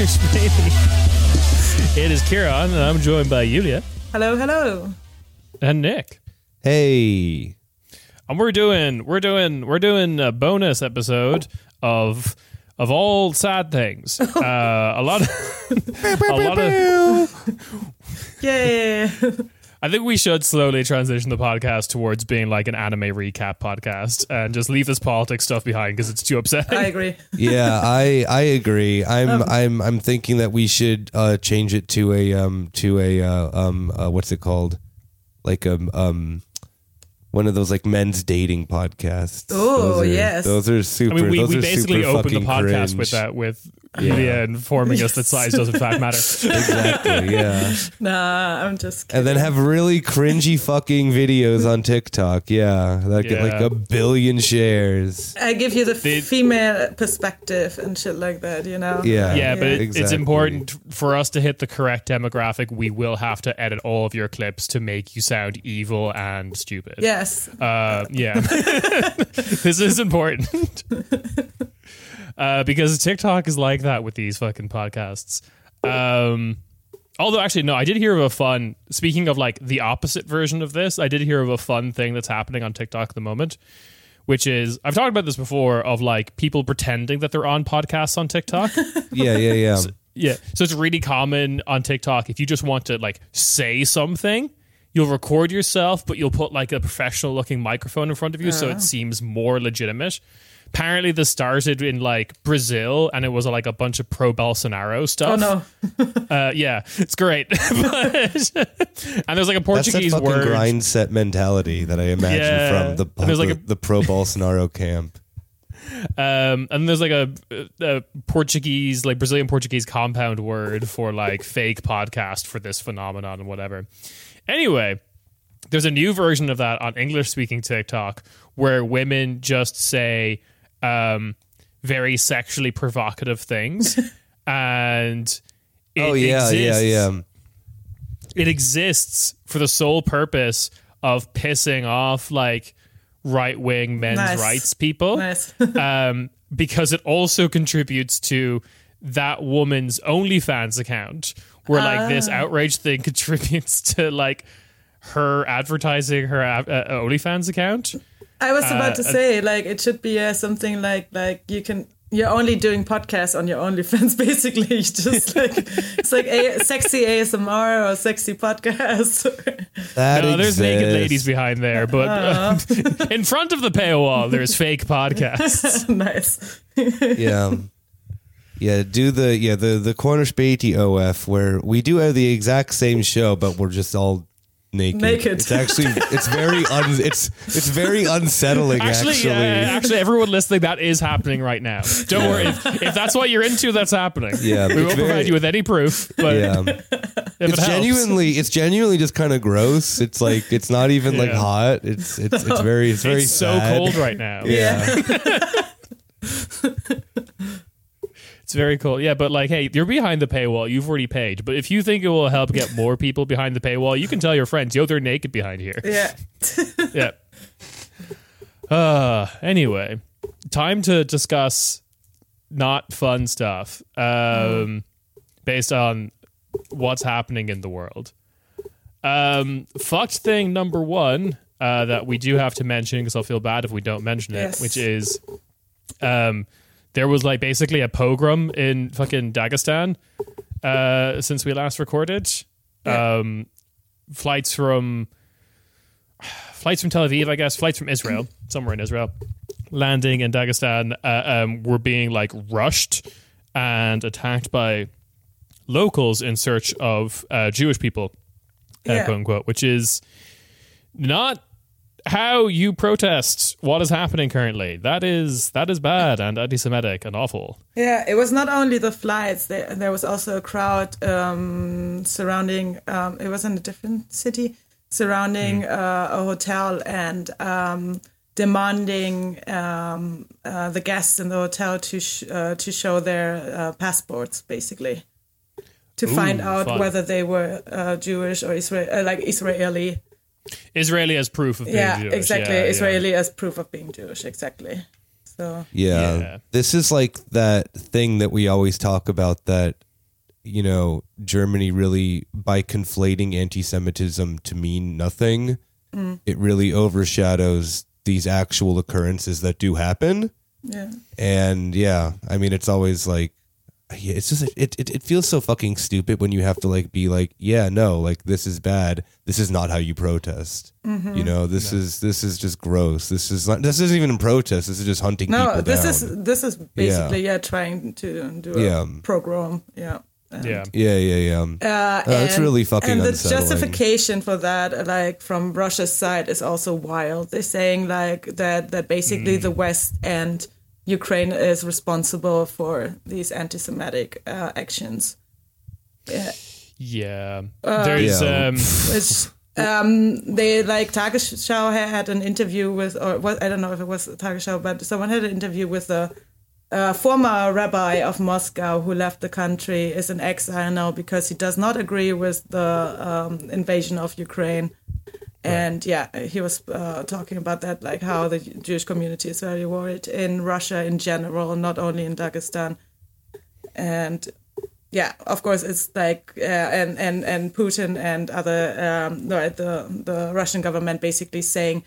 officially Corner Späti. It is Ciaran, and I'm joined by Julia Hello, hello. and Nick. Hey. And we're doing we're doing we're doing a bonus episode of of all sad things. Uh, a lot of a lot of Yay. I think we should slowly transition the podcast towards being like an anime recap podcast and just leave this politics stuff behind because it's too upsetting. I agree. Yeah, I I agree. I'm I'm I'm thinking that we should uh change it to a um to a uh, um uh, what's it called? Like a um one of those like men's dating podcasts. Oh, yes. Those are super. I super. mean, we, we basically super opened the podcast cringe. with that, with Julia informing us that size does in fact matter. Exactly, yeah. Nah, I'm just kidding. And then have really cringy fucking videos on TikTok. Yeah, that get like a billion shares. I give you the They- female perspective and shit like that, you know? Yeah. Yeah, but it, it's important for us to hit the correct demographic. We will have to edit all of your clips to make you sound evil and stupid. Yes. Uh, yeah. this is important. uh, because TikTok is like that with these fucking podcasts. Um, although, actually, no, I did hear of a fun, speaking of like the opposite version of this, I did hear of a fun thing that's happening on TikTok at the moment, which is, I've talked about this before, of like people pretending that they're on podcasts on TikTok. Yeah, yeah, yeah. Yeah. So it's really common on TikTok if you just want to like say something, you'll record yourself, but you'll put like a professional looking microphone in front of you so it seems more legitimate. Apparently this started in like Brazil and it was like a bunch of pro Bolsonaro stuff. Oh stuff. no. Uh, yeah, it's great. But- and there's like a That's that Portuguese fucking word. grind set mentality that I imagine Yeah. from the And there's like the, a- the pro Bolsonaro camp. Um, and there's like a, a Portuguese, like Brazilian Portuguese compound word for like fake podcast for this phenomenon and whatever. Anyway, there's a new version of that on English speaking TikTok where women just say um, very sexually provocative things. and it oh yeah, yeah, exists- yeah. it exists for the sole purpose of pissing off like right wing men's Nice. rights people Nice. um, because it also contributes to that woman's OnlyFans account, where like this outrage thing contributes to like her advertising her uh, uh, OnlyFans account. I was about to Uh, say, like, it should be uh, something like, like you can, you're only doing podcasts on your OnlyFans, basically. You just like, it's like a sexy ASMR or sexy podcast. That No, there's naked ladies behind there, but uh, in front of the paywall, there's fake podcasts. nice. yeah. Yeah, do the yeah the the Corner Späti OF where we do have the exact same show, but we're just all naked. Naked. It's actually it's very un, it's it's very unsettling. Actually, Actually, uh, actually, everyone listening, that is happening right now. Don't worry. If, if that's what you're into, that's happening. Yeah, we won't provide you with any proof, but yeah. if it It's helps. genuinely it's genuinely just kind of gross. It's like it's not even like hot. It's it's it's very it's very It's so cold right now. Yeah. It's very cool. Yeah, but like, hey, you're behind the paywall. You've already paid. But if you think it will help get more people behind the paywall, you can tell your friends, yo, they're naked behind here. Yeah. yeah. Uh, anyway, time to discuss not fun stuff um, based on what's happening in the world. Um, fucked thing number one uh, that we do have to mention because I'll feel bad if we don't mention it, Yes. which is um, there was like basically a pogrom in fucking Dagestan uh, since we last recorded. Yeah. Um, flights from flights from Tel Aviv, I guess, flights from Israel, somewhere in Israel, landing in Dagestan, uh, um, were being like rushed and attacked by locals in search of uh, Jewish people, uh, Yeah. quote unquote, which is not how you protest what is happening currently. That is that is bad and anti-Semitic and awful. Yeah, it was not only the flights. There, there was also a crowd um, surrounding. Um, it was in a different city, surrounding uh, a hotel and um, demanding um, uh, the guests in the hotel to sh- uh, to show their uh, passports, basically, to find out fun. whether they were uh, Jewish or Israel, uh, like Israeli. Israeli as proof of being yeah, Jewish. exactly. Yeah, yeah. Israeli as proof of being Jewish. Exactly. So Yeah. Yeah. This is like that thing that we always talk about that, you know, Germany really, by conflating anti Semitism to mean nothing, mm. it really overshadows these actual occurrences that do happen. yeah, And yeah, I mean, it's always like, yeah, it's just, it, it, it feels so fucking stupid when you have to like be like, yeah, no, like this is bad. This is not how you protest. Mm-hmm. You know, this is, this is just gross. This is not, this isn't even a protest. This is just hunting no, people this down. is this is basically yeah, trying to do a Yeah. pogrom. Yeah. And, Yeah. Yeah, yeah, yeah. Uh, Oh, it's really fucking And the unsettling. justification for that, like from Russia's side, is also wild. They're saying like that that basically Mm. the West and Ukraine is responsible for these anti-Semitic uh, actions. Yeah, Yeah. Uh, There's Yeah. um which um, they like Tagesschau had an interview with, or what I don't know if it was Tagesschau, but someone had an interview with a, a former rabbi of Moscow who left the country, is in exile now because he does not agree with the um, invasion of Ukraine. And yeah, he was uh, talking about that, like how the Jewish community is very worried in Russia in general, not only in Dagestan. And yeah, of course, it's like uh, and and and Putin and other um, the the Russian government basically saying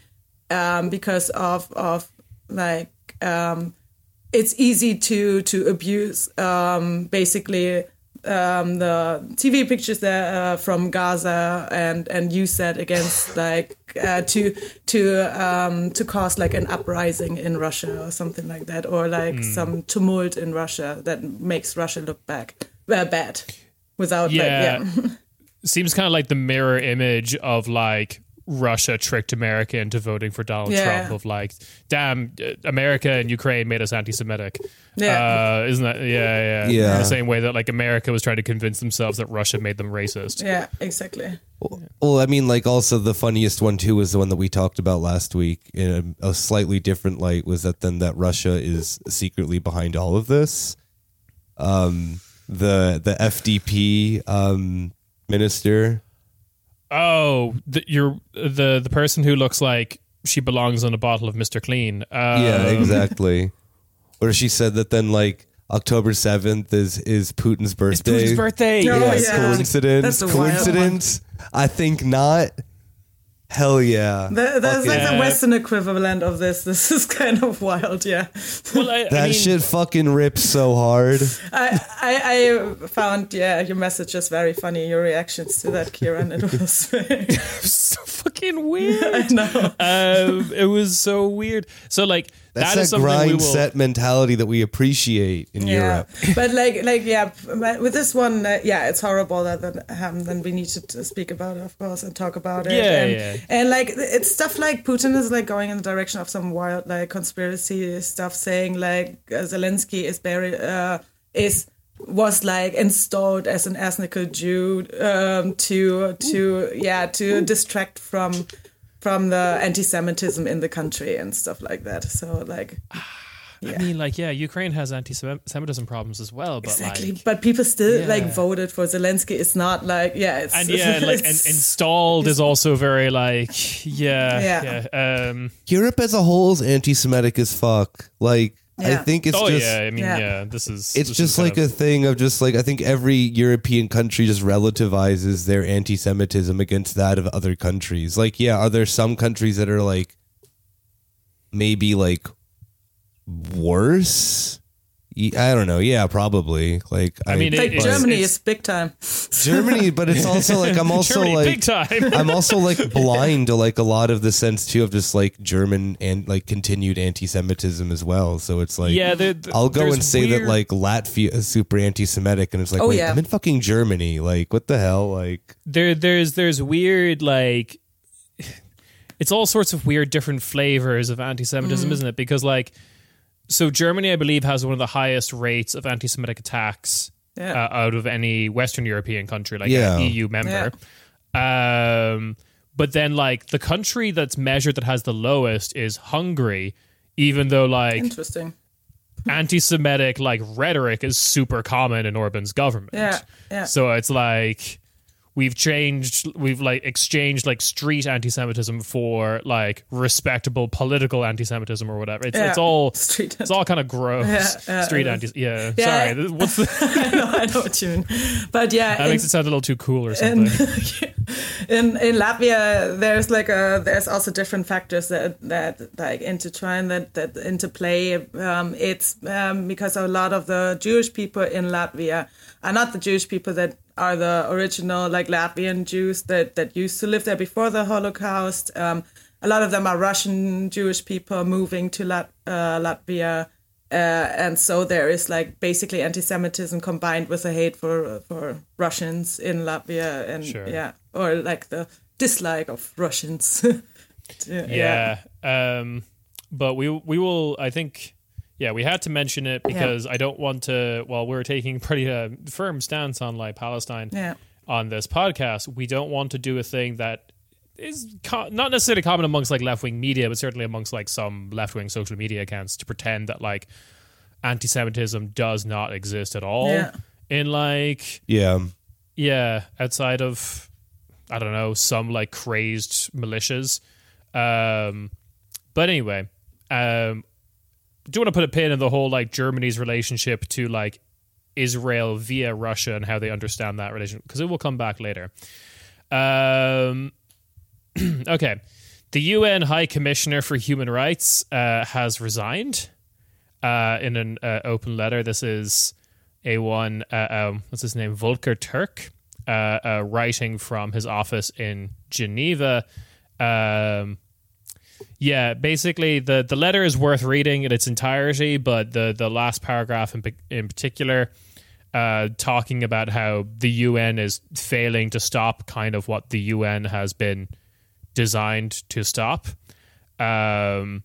um, because of of like um, it's easy to to abuse um, basically um, the TV pictures there uh, from Gaza and and use that against like uh, to to um, to cause like an uprising in Russia or something like that or like some tumult in Russia that makes Russia look back uh, bad without Yeah. like yeah seems kind of like the mirror image of like Russia tricked America into voting for Donald Yeah. Trump. Of like, damn, uh, America and Ukraine made us anti-Semitic. Yeah. uh, isn't that? Yeah, yeah, Yeah. In the same way that like America was trying to convince themselves that Russia made them racist. yeah exactly Well, I mean, like, also the funniest one too was the one that we talked about last week in a, a slightly different light. Was that then that Russia is secretly behind all of this? Um, the the FDP um, minister. Oh, the, you're the the person who looks like she belongs on a bottle of Mister Clean. Um, yeah, exactly. Where she said that then like October seventh is is Putin's birthday. Putin's birthday. Oh, Yeah, yeah. coincidence. That's a wild one. coincidence. I think not. Hell yeah. That, that's like Yeah. the Western equivalent of this. This is kind of wild, yeah. Well, I, I That mean, shit fucking rips so hard. I, I, I found, yeah, your messages very funny, your reactions to that, Ciaran. It was very, so fucking weird. I know. um, it was so weird. So like That's that is that grind will. set mentality that we appreciate in Yeah, Europe. but like, like, yeah, with this one, uh, yeah, it's horrible that that happened. Then we need to speak about it, of course, and talk about it. Yeah, and, yeah. and like, it's stuff like Putin is like going in the direction of some wild like conspiracy stuff, saying like uh, Zelensky is buried, uh, is was like installed as an ethnical Jew um, to to yeah to distract from from the anti-Semitism in the country and stuff like that. So like I mean, like, yeah, Ukraine has anti-Semitism problems as well, but Exactly, like, but people still Yeah. like voted for Zelensky. It's not like yeah, it's and yeah, like, and installed is also very like, yeah, Yeah. yeah. Um, Europe as a whole is anti-Semitic as fuck. Like I think it's oh just yeah, I mean, yeah. Yeah. this is it's this just is kind like a thing of just like I think every European country just relativizes their anti-Semitism against that of other countries. Like, yeah, are there some countries that are like maybe like worse? Ye- I don't know. Yeah, probably. Like, I mean, like it- Germany it's- is big time. Germany, but it's also like I'm also Germany, like big time. I'm also like blind to like a lot of the sense too of just like German and like continued anti-Semitism as well. So it's like yeah, there- there- I'll go and say weird- that like Latvia is super anti-Semitic, and it's like, Oh, wait, yeah. I'm in fucking Germany. Like, what the hell? Like, there there's there's weird like it's all sorts of weird different flavors of anti-semitism Mm-hmm. isn't it because like so germany i believe has one of the highest rates of anti-semitic attacks Yeah. uh, out of any western european country like Yeah. an eu member um but then like the country that's measured that has the lowest is hungary even though like Interesting. anti-Semitic like rhetoric is super common in Orban's government. Yeah, yeah. So it's like, we've changed we've like exchanged like street anti-semitism for like respectable political anti-semitism or whatever it's, Yeah. it's all Street it's all kind of gross Yeah, yeah, street anti yeah, Yeah. sorry what's the, I know, I know what you mean. But yeah, that in- makes it sound a little too cool or in, something in in Latvia, there's like a there's also different factors that that like intertwine that that interplay. Um, it's um, because a lot of the Jewish people in Latvia are not the Jewish people that are the original like Latvian Jews that that used to live there before the Holocaust. Um, a lot of them are Russian Jewish people moving to Lat- uh, Latvia. Uh, and so there is like basically anti-Semitism combined with a hate for for Russians in Latvia, and Sure. yeah, or like the dislike of Russians. yeah. Um, but we we will. I think. Yeah, we had to mention it because I don't want to. While we're taking pretty uh, firm stance on like Palestine yeah, on this podcast, we don't want to do a thing that is co- not necessarily common amongst like left wing media, but certainly amongst like some left wing social media accounts to pretend that like anti-Semitism does not exist at all Yeah. in like Yeah. yeah, outside of I don't know some like crazed militias. Um, but anyway, um, do want to put a pin in the whole like Germany's relationship to like Israel via Russia and how they understand that relation because it will come back later. Um, okay, the UN High Commissioner for Human Rights uh, has resigned uh, in an uh, open letter. This is a one. Uh, um, what's his name? Volker Turk, uh, uh, writing from his office in Geneva. Um, yeah, basically the the letter is worth reading in its entirety, but the the last paragraph in, in particular, uh, talking about how the UN is failing to stop kind of what the UN has been designed to stop. Um,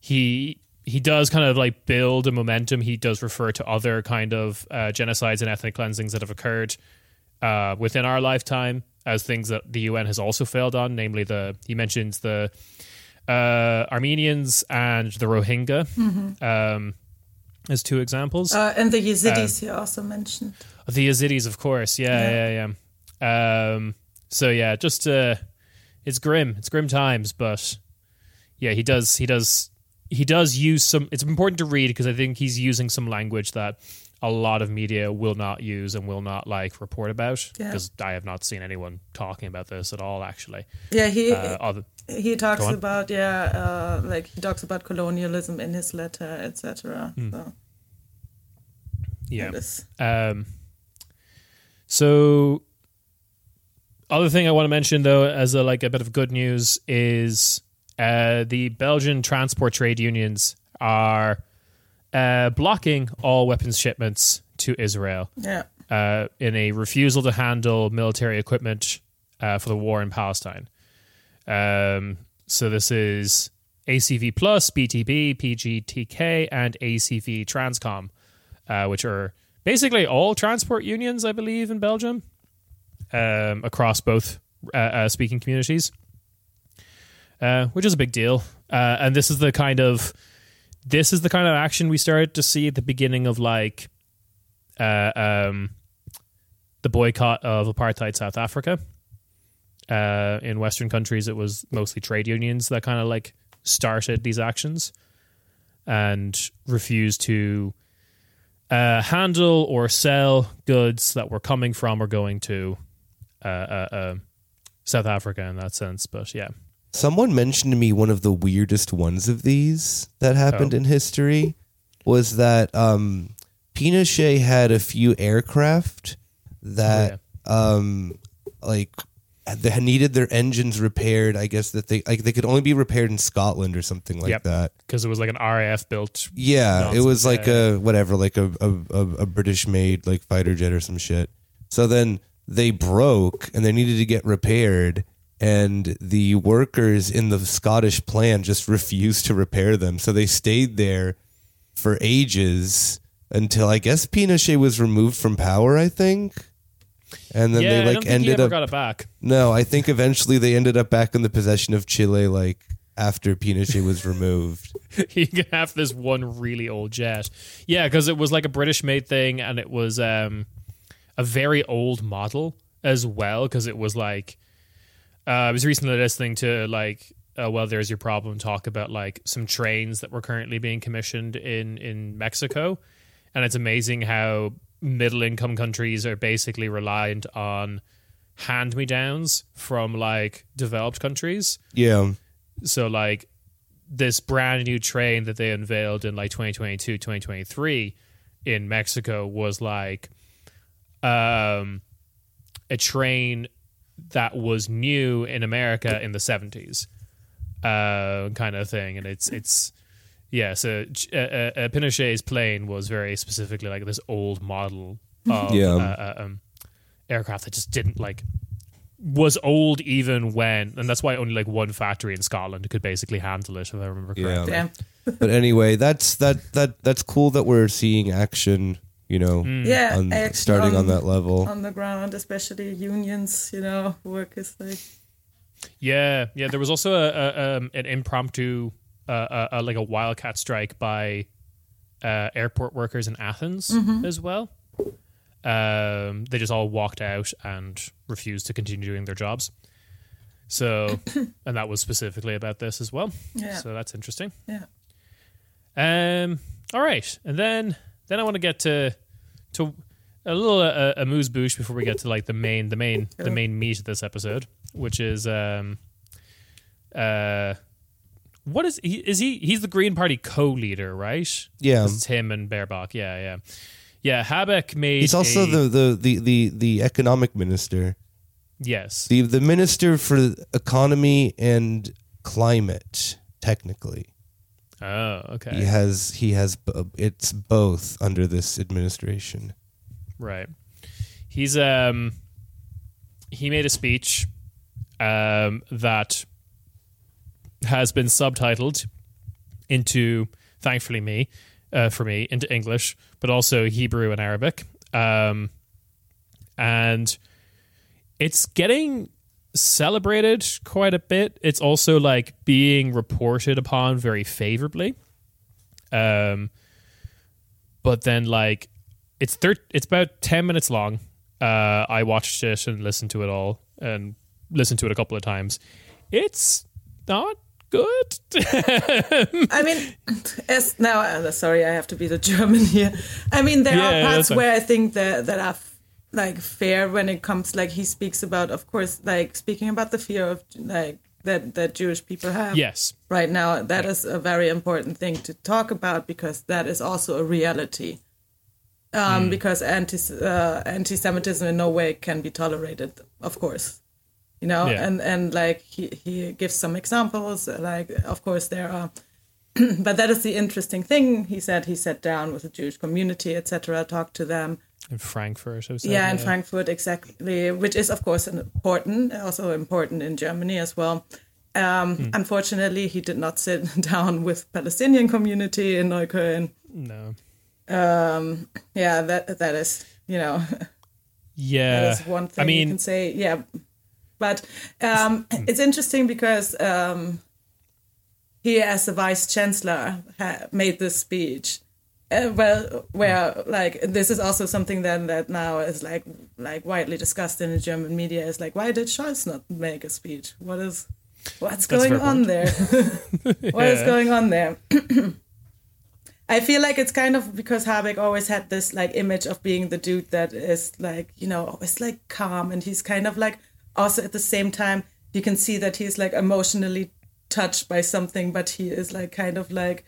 he he does kind of like build a momentum. He does refer to other kind of uh, genocides and ethnic cleansings that have occurred uh, within our lifetime as things that the UN has also failed on. Namely, the he mentions the uh, Armenians and the Rohingya um, as two examples. uh, and the Yazidis you also mentioned. The Yazidis, of course. Yeah, yeah, yeah. Um, so yeah, just uh, it's grim. It's grim times, but yeah, he does. He does. He does use some. It's important to read because I think he's using some language that a lot of media will not use and will not like report about Yeah. because I have not seen anyone talking about this at all. Actually, Yeah, he uh, other, he talks about yeah, uh, like he talks about colonialism in his letter, etc. Hmm. So yeah. Um, so, other thing I want to mention though, as a like a bit of good news, is uh, the Belgian transport trade unions are uh, blocking all weapons shipments to Israel yeah, uh, in a refusal to handle military equipment uh, for the war in Palestine. Um, so this is ACV Puls, BTB, BBTK, and ACV Transcom, uh, which are basically all transport unions, I believe, in Belgium, um, across both uh, uh, speaking communities, uh, which is a big deal. Uh, and this is the kind of this is the kind of action we started to see at the beginning of like uh, um, the boycott of apartheid South Africa. Uh, in Western countries, it was mostly trade unions that kind of like started these actions and refused to uh, handle or sell goods that were coming from or going to uh, uh, uh, South Africa in that sense. But yeah, Someone mentioned to me one of the weirdest ones of these that happened Oh. in history was that um, Pinochet had a few aircraft that um, like they needed their engines repaired. I guess that they like they could only be repaired in Scotland or something like Yep. that. because it was like an RAF built. Yeah, it was like Yeah, a whatever, like a a, a, a British made like fighter jet or some shit. So then they broke and they needed to get repaired, and the workers in the Scottish plant just refused to repair them. So they stayed there for ages until I guess Pinochet was removed from power. I think, and then yeah, they like ended up. got it back. no, I think eventually they ended up back in the possession of Chile, like after Pinochet was removed. he can have this one really old jet. Yeah, because it was like a British made thing, and it was um, a very old model. as well because it was like uh, I was recently listening to like uh, well there's your problem talk about like some trains that were currently being commissioned in in Mexico and it's amazing how middle income countries are basically reliant on hand me downs from like developed countries Yeah. so like this brand new train that they unveiled in like 2022 2023 in mexico was like um a train that was new in america in the 70s uh kind of thing and it's it's yeah so uh, uh, pinochet's plane was very specifically like this old model of Yeah. uh, uh, um, aircraft that just didn't like was old even when and that's why only like one factory in Scotland could basically handle it if I remember Yeah. correctly. Damn. But anyway, that's that that that's cool that we're seeing action. You know, Yeah, on, actually starting on that level. on the ground, especially unions. You know, workers like Yeah, yeah. There was also a, a um, an impromptu uh, uh, uh, like a wildcat strike by uh, airport workers in Athens as well. Um, they just all walked out and refused to continue doing their jobs. So, and that was specifically about this as well. Yeah. So that's interesting. yeah. Um. All right, and then then I want to get to to a little uh, amuse bouche before we get to like the main the main the main meat of this episode, which is um uh what is he is he he's the Green Party co-leader, right? Yeah. It's him and Baerbock. Yeah, yeah, yeah. Habeck made. He's also a- the, the, the, the, the economic minister, yes. the the minister for economy and climate. Technically, oh, okay. he has he has it's both under this administration. Right. He's um he made a speech um that has been subtitled into thankfully me uh, for me into English, but also Hebrew and Arabic. Um and it's getting celebrated quite a bit. It's also like being reported upon very favorably. Um but then like it's thir- it's about 10 minutes long uh i watched it and listened to it all and listened to it a couple of times it's not good I mean, as now, uh, sorry, I have to be the German here. I mean, there Yeah, are parts where I think that that are like fair when it comes like he speaks about, of course, like speaking about the fear of like that that Jewish people have yes right now. That is a very important thing to talk about because that is also a reality. Um, Hmm. Because anti uh, anti-Semitism in no way can be tolerated, of course you know Yeah. and and like he he gives some examples like of course there are but that is the interesting thing he said he sat down with the jewish community etc talked to them in frankfurt I was yeah in frankfurt exactly which is of course important also important in germany as well. Um, unfortunately he did not sit down with palestinian community in neukölln. No. Um, yeah that that is you know yeah. that is one thing i mean you can say yeah. But um, it's interesting because um, he as the vice chancellor ha- made this speech uh, well where like this is also something then that now is like like widely discussed in the german media is like why did scholz not make a speech what is what's That's going on there What is Yeah. going on there I feel like it's kind of because Habeck always had this like image of being the dude that is like, you know, always like calm and he's kind of like also at the same time you can see that he's like emotionally touched by something, but he is like kind of like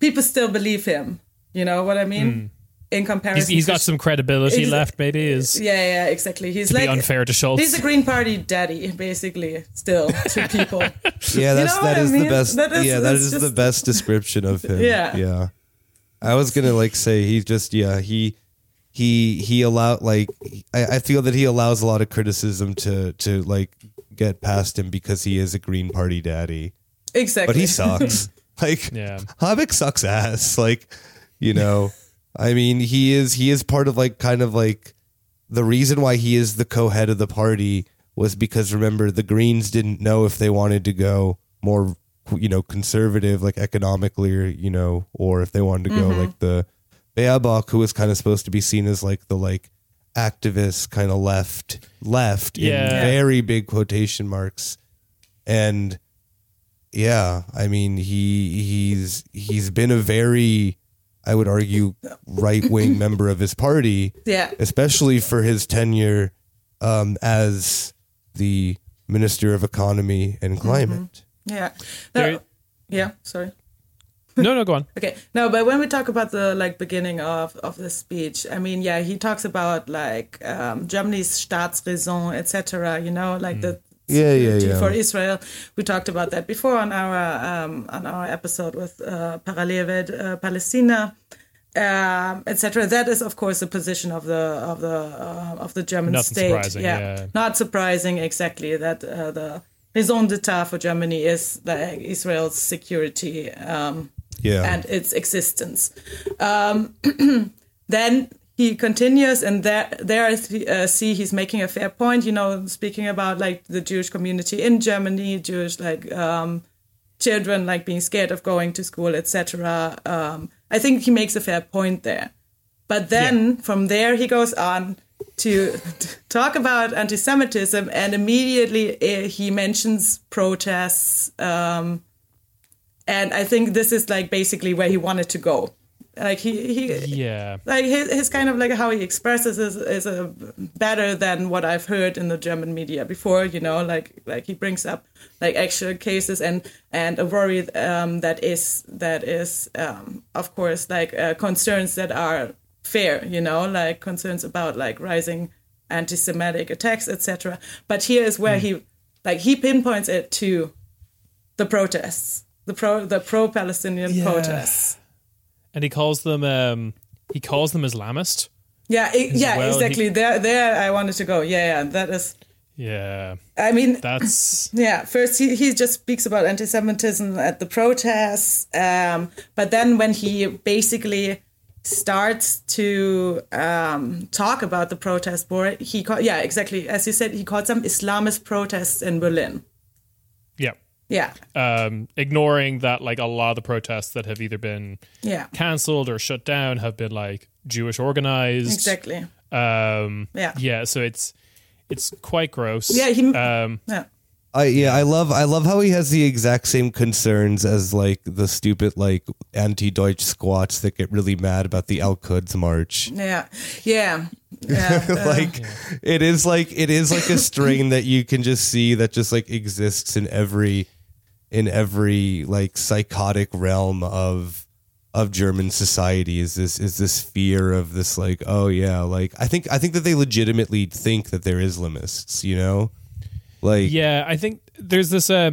people still believe him. You know what I mean? Hmm. In comparison, he's, he's to got some credibility left maybe is yeah, yeah, exactly. He's to like be unfair to Scholz He's a Green Party daddy, basically, still to people. Yeah, that's know that what I is the best. That is- yeah, that's is the best description of him. Yeah. yeah. I was gonna like say he just yeah he he he allowed like I, I feel that he allows a lot of criticism to to like get past him because he is a Green Party daddy, Exactly. but he sucks. like yeah Habeck sucks ass. Like, you know, I mean, he is he is part of like kind of like the reason why he is the co-head of the party was because remember the Greens didn't know if they wanted to go more, you know, conservative like economically or you know, or if they wanted to go mm-hmm. like the Baerbock, who was kind of supposed to be seen as like the like activist kind of left left in Yeah. very big quotation marks. And yeah i mean he he's he's been a very i would argue right-wing member of his party Yeah. especially for his tenure um, as the minister of economy and climate Yeah. No, There- yeah. Sorry. No, no, go on. Okay. No, but when we talk about the like beginning of of the speech, I mean, yeah, he talks about like um, Germany's Staatsräson, etc. You know, like the Yeah, yeah, yeah. for Israel. We talked about that before on our um, on our episode with uh, Parallelwelt uh, Palestina. Um, etc. That is, of course, the position of the of the uh, of the German Nothing state. surprising, yeah. not surprising exactly that uh, the raison d'etat for Germany is like Israel's security um, yeah and its existence. Um, then he continues, and there, there I th- uh, see he's making a fair point. You know, speaking about like the Jewish community in Germany, Jewish like um, children like being scared of going to school, etc. Um, I think he makes a fair point there. But then from there he goes on to talk about anti-Semitism, and immediately uh, he mentions protests. Um, and I think this is like basically where he wanted to go. Like he, he Yeah. like his, his kind of like how he expresses is, is a better than what I've heard in the German media before. You know, like like he brings up like actual cases and and a worry um, that is that is um, of course like uh, concerns that are fair. You know, like concerns about like rising anti-Semitic attacks, etc. But here is where he like he pinpoints it to the protests, the pro the pro Palestinian Yeah. protests. And he calls them um he calls them Islamist. Yeah, i yeah, well, exactly. There, there, I wanted to go. Yeah, yeah, that is. Yeah. I mean, That's yeah. First, he he just speaks about anti-Semitism at the protests, um, but then when he basically starts to um, talk about the protest board, he call, yeah, exactly as you said, he called them Islamist protests in Berlin. yeah. Yeah, Um ignoring that like a lot of the protests that have either been yeah, cancelled or shut down have been like Jewish organized. exactly. Um Yeah. Yeah, so it's it's quite gross. Yeah, he- um Yeah, I yeah, I love I love how he has the exact same concerns as like the stupid like anti-Deutsch squats that get really mad about the Al Quds march. yeah, yeah, yeah. uh, like it is like it is like a strain that you can just see that just like exists in every in every like psychotic realm of of German society is this is this fear of this like oh yeah like I think I think that they legitimately think that they're Islamists you know? Like Yeah, I think there's this uh,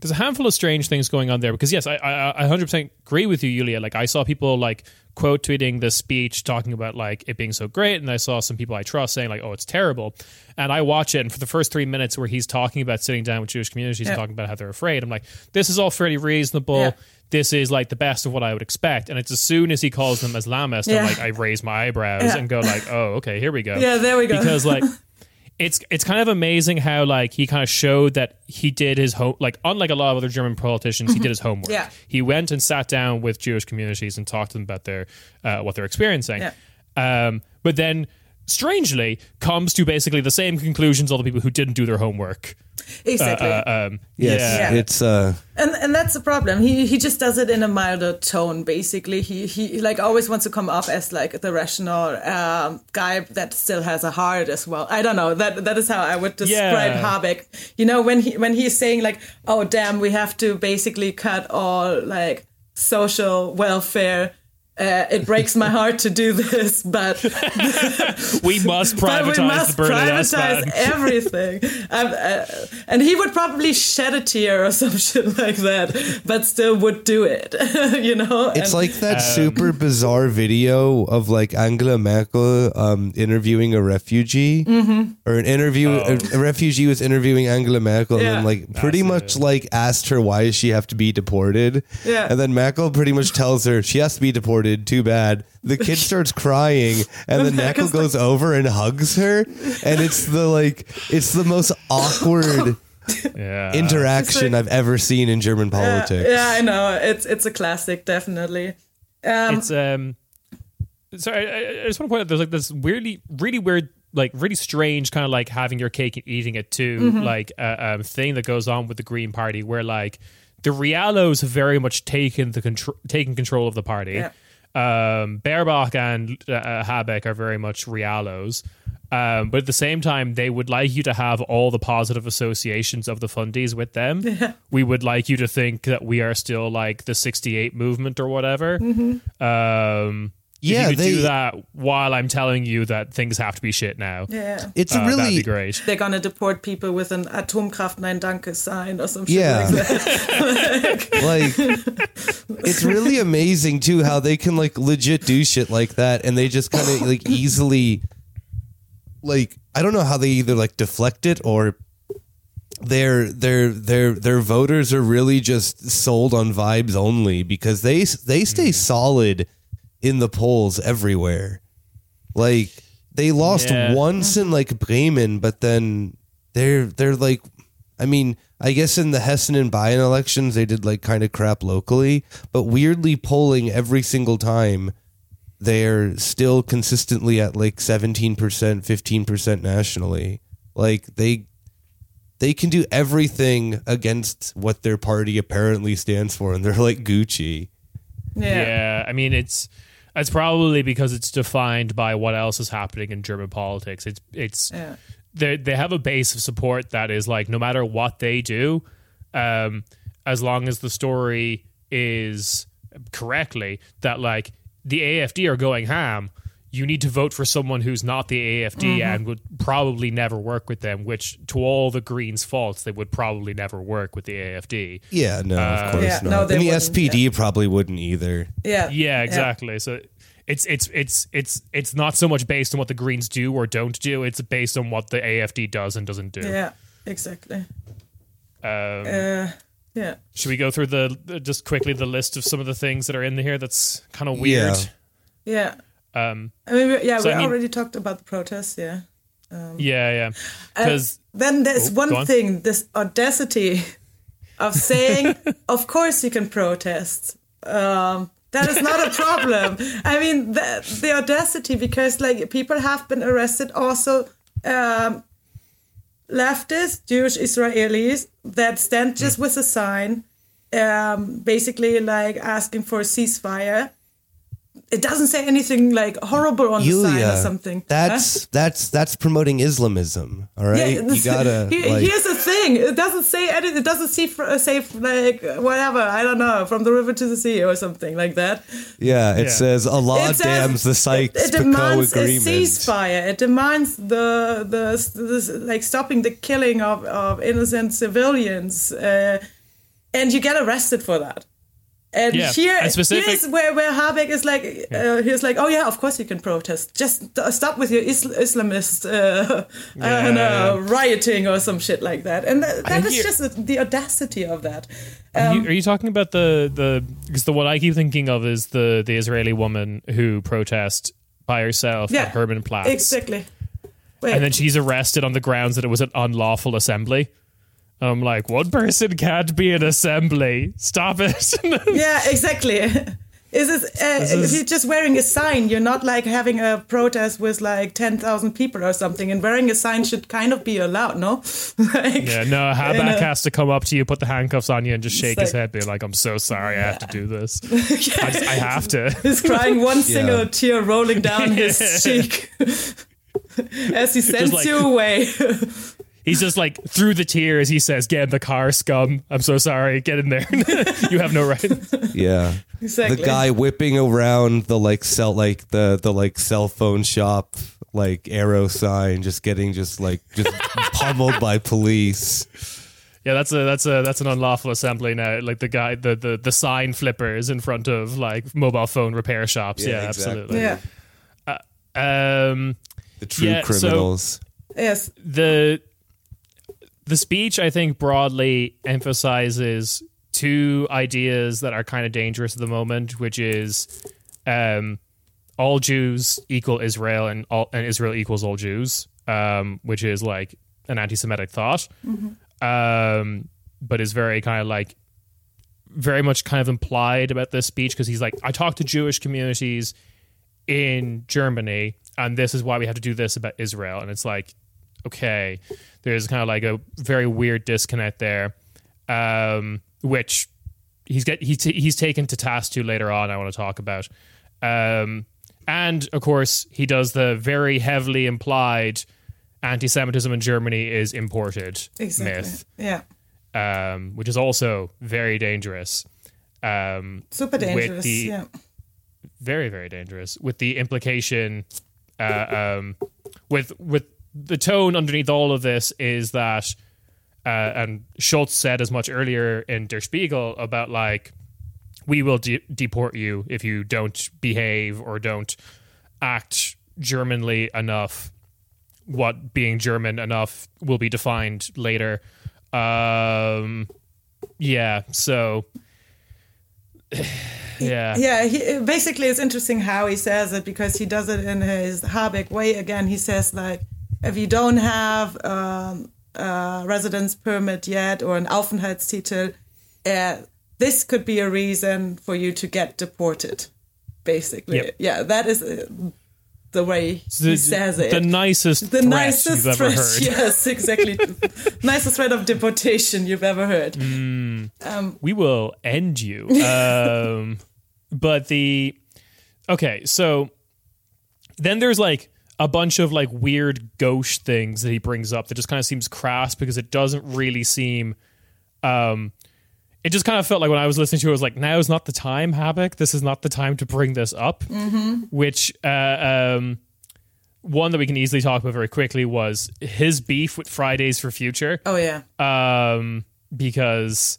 there's a handful of strange things going on there because yes, I I, I 100% agree with you, Julia. Like I saw people like quote tweeting the speech talking about like it being so great, and I saw some people I trust saying like, oh, it's terrible. And I watch it, and for the first three minutes where he's talking about sitting down with Jewish communities and talking about how they're afraid, I'm like, this is all fairly reasonable. Yeah. This is like the best of what I would expect, and it's as soon as he calls them Islamist, Yeah. I'm like, I raise my eyebrows Yeah. and go like, oh, okay, here we go Yeah, there we go. because like it's it's kind of amazing how like he kind of showed that he did his home like unlike a lot of other German politicians he did his homework. Yeah. He went and sat down with Jewish communities and talked to them about their uh, what they're experiencing. Yeah. Um, but then strangely comes to basically the same conclusions all the people who didn't do their homework. exactly. Uh, um, yes yeah. Yeah. it's uh and and that's the problem. He he just does it in a milder tone. Basically, he he like always wants to come off as like the rational um, guy that still has a heart as well. I don't know. That that is how I would describe Yeah. Habeck. You know, when he when he's saying like, "Oh damn, we have to basically cut all like social welfare." Uh, it breaks my heart to do this, but we must privatize we must privatize everything. Um, uh, and he would probably shed a tear or some shit like that, but still would do it. you know? It's And- like that super bizarre video of like Angela Merkel um, interviewing a refugee, Mm-hmm. or an interview. A, a refugee was interviewing Angela Merkel, and Yeah. then like pretty That's much like asked her why does she have to be deported. Yeah. and then Merkel pretty much tells her she has to be deported. Too bad. The kid starts crying, and the Merkel Merkel's like- goes over and hugs her, and it's the like it's the most awkward Yeah. interaction like- I've ever seen in German politics. yeah, I know. It's it's a classic, definitely. Um, it's um sorry, I, I just want to point out there's like this weirdly, really weird, like really strange kind of like having your cake and eating it too, like uh, um, thing that goes on with the Green Party, where like the Realos have very much taken the control, taken control of the party. Yeah. Um, Baerbock and uh, Habeck are very much Realos. Um, but at the same time, they would like you to have all the positive associations of the fundies with them. We would like you to think that we are still like the 68 movement or whatever. Um, Yeah, if you could they- do that while I'm telling you that things have to be shit now. Yeah. It's Uh, a that'd be really great. They're gonna deport people with an Atomkraft Nein Danke sign or some shit Yeah. like that. like it's really amazing too how they can like legit do shit like that and they just kind of like easily like I don't know how they either like deflect it or their their their their voters are really just sold on vibes only because they they stay solid in the polls everywhere. Like they lost Yeah. once in like Bremen, but then they're they're like I mean, I guess in the Hessen and Bayern elections they did like kind of crap locally, but weirdly polling every single time they're still consistently at like 17%, 15% nationally. Like they they can do everything against what their party apparently stands for and they're like Gucci. yeah. Yeah, I mean it's it's probably because it's defined by what else is happening in German politics. It's it's Yeah. they they have a base of support that is like no matter what they do, um, as long as the story is correctly that like the AFD are going ham. You need to vote for someone who's not the AFD and would probably never work with them, which to all the Greens' faults, they would probably never work with the AFD. Yeah, no, of course Yeah, not. no, they and the wouldn't, SPD probably wouldn't either. Yeah. Yeah, exactly. So it's it's it's it's it's not so much based on what the Greens do or don't do. It's based on what the AFD does and doesn't do. Yeah. Exactly. Um, Uh, yeah. should we go through the the- just quickly the list of some of the things that are in here that's kind of weird? Yeah. Um, I mean, yeah, So, we I mean- already talked about the protests. Yeah. Um, yeah, yeah. Uh, Because then there's Oh, one on. thing: this audacity of saying, "Of course you can protest." Um, that is not a problem. I mean, the, the audacity because like people have been arrested also. Um, leftists, Jewish Israelis that stand just Hmm. with a sign, um, basically like asking for a ceasefire. It doesn't say anything like horrible on the sign or Julia, something. Huh? that's that's that's promoting Islamism. All right, you gotta Here- like, here's the thing: it doesn't say anything. It doesn't see uh, say like whatever. I don't know, from the river to the sea or something like that. yeah. It Yeah. says Allah It says- damns the It, Sykes-Picot demands a ceasefire. It demands the the, the like stopping the killing of, of innocent civilians, uh, and you get arrested for that. And Yeah, here, and here's where where Habeck is like, uh, he's like, oh yeah, of course you can protest. Just uh, stop with your Isl- Islamist, uh, don't know, rioting or some shit like that. And that, that is just the- the audacity of that. Are, Um, you, are you talking about the the because the one I keep thinking of is the the Israeli woman who protests by herself Yeah, at Hermannplatz, exactly. Wait, and then she's arrested on the grounds that it was an unlawful assembly. And I'm like, one person can't be an assembly. Stop it. yeah, exactly. Is it uh, This if you're just wearing a sign? You're not like having a protest with like ten thousand people or something, and wearing a sign should kind of be allowed, no? like, yeah, no, Habeck In a- has to come up to you, put the handcuffs on you, and just shake his like- head, being like, I'm so sorry, I have to do this. I, just- I have to. He's crying one single Yeah. tear rolling down his cheek as he sends like- you away. He's just like, through the tears, he says, Get in the car, scum. I'm so sorry. Get in there. you have no right. Yeah, Exactly. the guy whipping around the like cell like the the like cell phone shop like arrow sign, just getting just like just pummeled by police. Yeah, that's a that's a that's an unlawful assembly now. Like the guy, the the, the sign flippers in front of like mobile phone repair shops. Yeah, Yeah, exactly. absolutely. yeah. Um, The true Yeah, so- criminals. Yes. the the speech I think broadly emphasizes two ideas that are kind of dangerous at the moment, which is um, all Jews equal Israel and all and Israel equals all Jews, um, which is like an anti-Semitic thought, um, but is very kind of like very much kind of implied about this speech because he's like, I talk to Jewish communities in Germany, and this is why we have to do this about Israel. And it's like, okay, there's kind of like a very weird disconnect there, um, which he's get he's he's taken to task to later on. I want to talk about, um, and of course he does the very heavily implied anti-Semitism in Germany is imported Exactly. myth, Yeah. um, which is also very dangerous. Um, Super dangerous. the- yeah. very very dangerous with the implication uh, um, with with the tone underneath all of this is that uh, and Scholz said as much earlier in Der Spiegel about like we will de- deport you if you don't behave or don't act Germanly enough. What being German enough will be defined later. Um, yeah, so yeah, Yeah, he, basically, it's interesting how he says it because he does it in his Habeck way again. He says like, if you don't have um, a residence permit yet or an Aufenthaltstitel, uh, this could be a reason for you to get deported. Basically, Yep. yeah, that is uh, the way the, he says it. the nicest the threat nicest you've ever threat, heard. yes, exactly. nicest threat of deportation you've ever heard. Mm. we will end you. Um, but the okay, so then there's like a bunch of like weird gauche things that he brings up that just kind of seems crass because it doesn't really seem. Um, it just kind of felt like when I was listening to it, I was like, now is not the time, Habeck. This is not the time to bring this up. Which, uh, um, one that we can easily talk about very quickly was his beef with Fridays for Future Oh yeah, um, because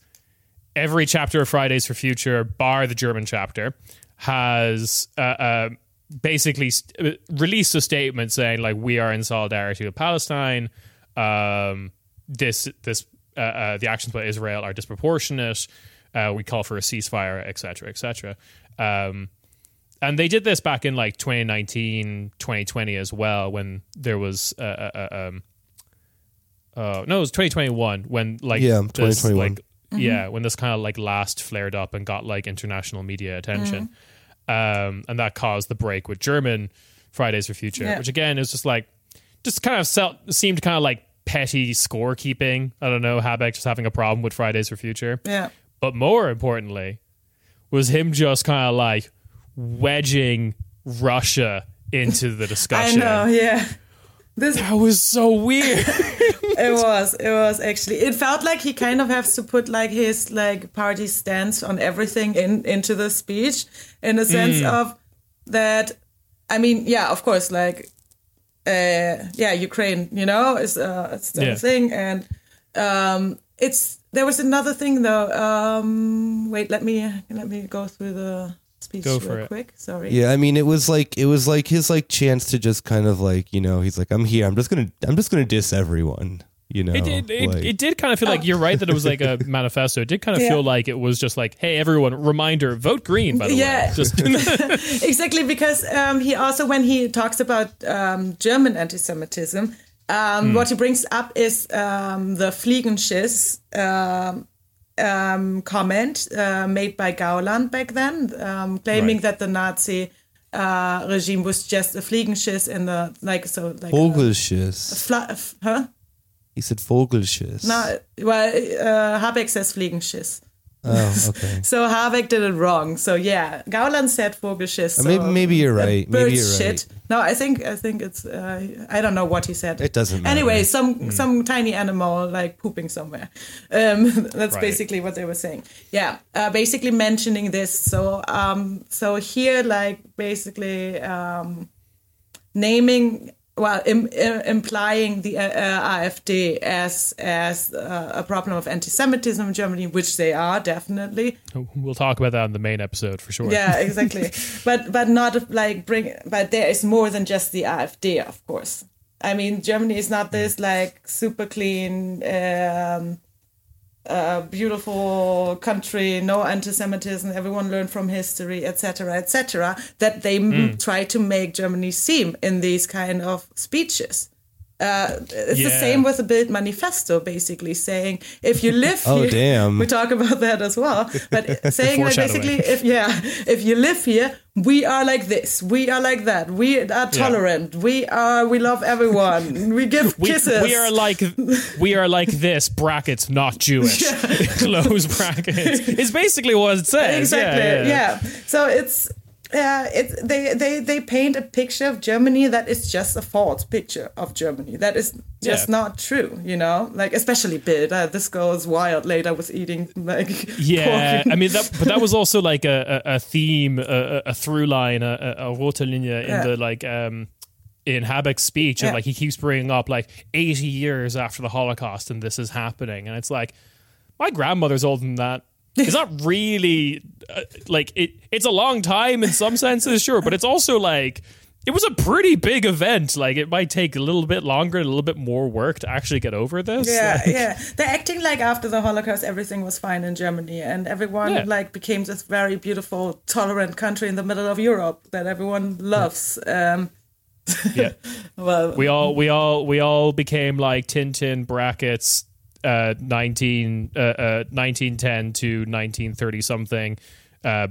every chapter of Fridays for Future, bar the German chapter, has uh, uh, basically st- uh, released a statement saying like we are in solidarity with Palestine. Um, this this uh, uh, the actions by Israel are disproportionate. Uh, we call for a ceasefire, etc., etc. Um, and they did this back in like 2019, 2020 as well, when there was uh, uh, uh, um, uh, no, it was 2021 when like Yeah, this, 2021. like yeah, when this kind of like last flared up and got like international media attention, um, and that caused the break with German Fridays for Future, Yeah. which again is just like just kind of seemed kind of like petty scorekeeping. I don't know, Habeck just having a problem with Fridays for Future, yeah. but more importantly, was him just kind of like wedging Russia into the discussion. I know. Yeah. This That was so weird. it was it was actually it felt like he kind of has to put like his like party stance on everything in into the speech in the sense of that i mean yeah of course like uh yeah ukraine you know is uh it's still Yeah. a thing and um it's there was another thing though um wait let me let me go through the speech Go real for it. quick sorry Yeah, I mean, it was like it was like his like chance to just kind of like you know he's like I'm here. I'm just gonna I'm just gonna diss everyone. You know, It did. It, like- it did kind of feel like you're right that it was like a manifesto. It did kind of Yeah. feel like it was just like, hey, everyone, reminder, vote green. By the Yeah. way, just exactly because um, he also when he talks about um, German anti-Semitism, um, what he brings up is um, the Fliegenschiss um, um, comment uh, made by Gauland back then, um, claiming Right. that the Nazi uh, regime was just a Fliegenschiss in the like so like a Vogelschiss. fla- f- huh? He said Vogelschiss. No, well, uh, Habeck says Fliegenschiss. Oh, okay. So Habeck did it wrong. So yeah, Gauland said Vogelschiss. Uh, maybe- maybe you're right. Maybe you're shit. right. No, I think I think it's uh, I don't know what he said. It doesn't matter. Anyway, some some tiny animal like pooping somewhere. Um, that's Right. basically what they were saying. Yeah, uh, basically mentioning this. So um, so here like basically um, naming well Im- im- implying the uh, uh, AfD as as uh, a problem of anti-Semitism in Germany, which they are definitely. we'll talk about that in the main episode for sure. Yeah, exactly. but but not like bring. But there is more than just the AfD, of course. I mean, Germany is not this like super clean, um, uh, beautiful country, no anti-Semitism. Everyone learned from history, etc., etc. That they m try to make Germany seem in these kind of speeches. Uh, it's the same with the Bild Manifesto, basically saying if you live Oh, here, damn. we talk about that as well. But saying like basically, if yeah, if you live here, we are like this, we are like that, we are tolerant, we are, we love everyone, we give We, kisses. we are like we are like this brackets not Jewish close brackets. It's basically what it says. exactly Yeah, yeah, so it's uh, it, they, they, they paint a picture of Germany that is just a false picture of Germany. That is just Yeah. not true, you know? Like, especially Bild. Uh, this goes wild later was eating, like, Yeah, pork. I mean that, but that was also like a, a, theme, a, a through line, a, a, rote in Yeah. the like um in Habeck's speech, and Yeah. like he keeps bringing up like eighty years after the Holocaust, and this is happening, and it's like my grandmother's older than that. It's not really uh, like it. It's a long time in some senses, sure, but it's also like it was a pretty big event. Like it might take a little bit longer, a little bit more work to actually get over this. Yeah, Like, yeah. They're acting like after the Holocaust everything was fine in Germany and everyone Yeah. like became this very beautiful, tolerant country in the middle of Europe that everyone loves. Um, yeah. well, we all we all we all became like Tintin brackets uh 19 uh, uh 1910 to 1930 something uh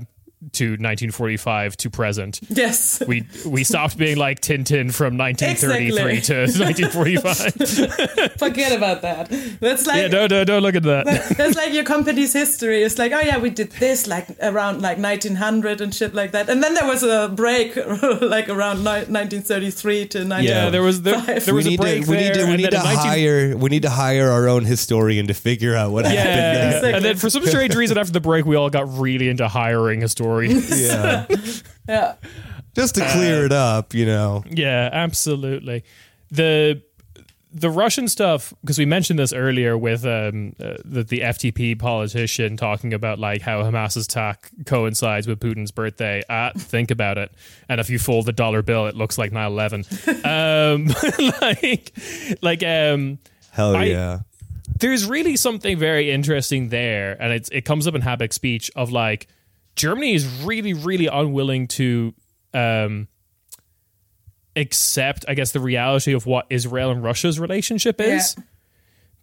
to 1945 to present yes. we we stopped being like Tintin from 1933 to 1945 Forget about that. That's like yeah no no don't look at that That's like your company's history. It's like, oh yeah, we did this like around like 1900 and shit like that. And then there was a break like around ni- 1933 to 19. yeah there was there, there we was a need break to we need to there, we need to in 19 hire we need to hire our own historian to figure out what happened. yeah, Exactly. and then for some strange reason after the break we all got really into hiring historians Yeah. Yeah. Just to clear it up, you know. Yeah, absolutely. The the Russian stuff because we mentioned this earlier with um, uh, the, the FDP politician talking about like how Hamas's attack coincides with Putin's birthday. Uh, think about it. And if you fold the dollar bill, it looks like 9-11. um, like, like um, Hell I- yeah. there's really something very interesting there, and it's it comes up in Habeck's speech of like Germany is really, really unwilling to um accept, I guess, the reality of what Israel and Russia's relationship is, Yeah.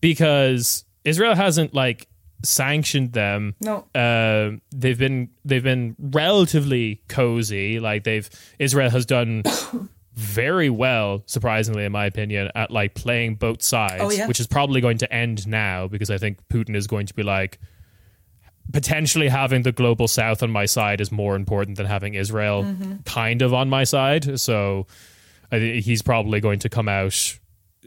because Israel hasn't like sanctioned them. No. Um, they've been they've been relatively cozy. Like they've Israel has done very well, surprisingly, in my opinion, at like playing both sides, Oh, yeah. which is probably going to end now because I think Putin is going to be like potentially having the global south on my side is more important than having Israel Mm-hmm. kind of on my side. So I he's probably going to come out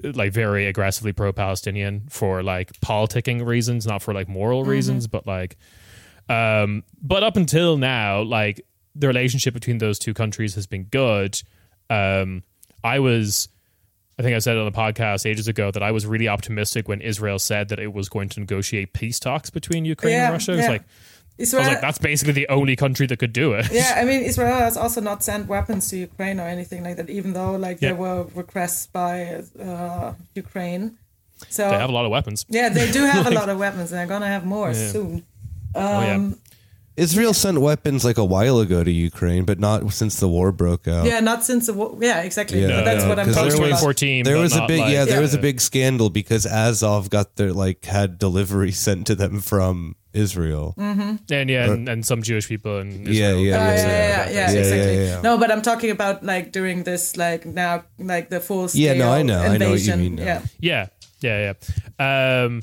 like very aggressively pro-Palestinian for like politicking reasons, not for like moral Mm-hmm. reasons, but like um but up until now like the relationship between those two countries has been good. Um I was I think I said it on the podcast ages ago that I was really optimistic when Israel said that it was going to negotiate peace talks between Ukraine Yeah, and Russia. It was yeah. like Israel, I was like, that's basically the only country that could do it. yeah, I mean, Israel has also not sent weapons to Ukraine or anything like that, even though like Yeah. there were requests by uh, Ukraine. So They have a lot of weapons. yeah, they do have a lot of weapons, and they're gonna have more soon. oh yeah. Israel sent weapons like a while ago to Ukraine, but not since the war broke out. Yeah, not since the war. Yeah, exactly. Yeah, That's yeah, what I'm talking there was- about. 2014. There was a big like- yeah, there was a big scandal because Azov got their like had delivery sent to them from Israel. Mm. and yeah, and, and some Jewish people in Yeah, Israel. yeah, yeah, yeah, yeah. yeah, yeah, Yeah, yeah, exactly. yeah, yeah. No, but I'm talking about like during this, like now, like the full scale Yeah, no, I know. I know what you mean now. Yeah, Yeah, yeah, yeah. Um,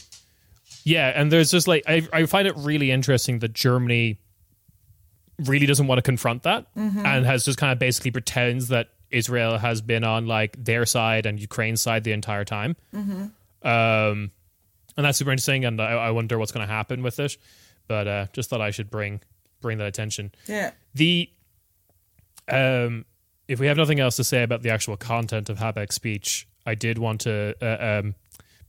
yeah, and there's just like I, I find it really interesting that Germany really doesn't want to confront that Mm-hmm. and has just kind of basically pretends that Israel has been on like their side and Ukraine's side the entire time. Mm-hmm. Um, and that's super interesting, and I, I wonder what's going to happen with it. But uh, just thought I should bring bring that attention. yeah. The um, if we have nothing else to say about the actual content of Habeck's speech, I did want to uh, um,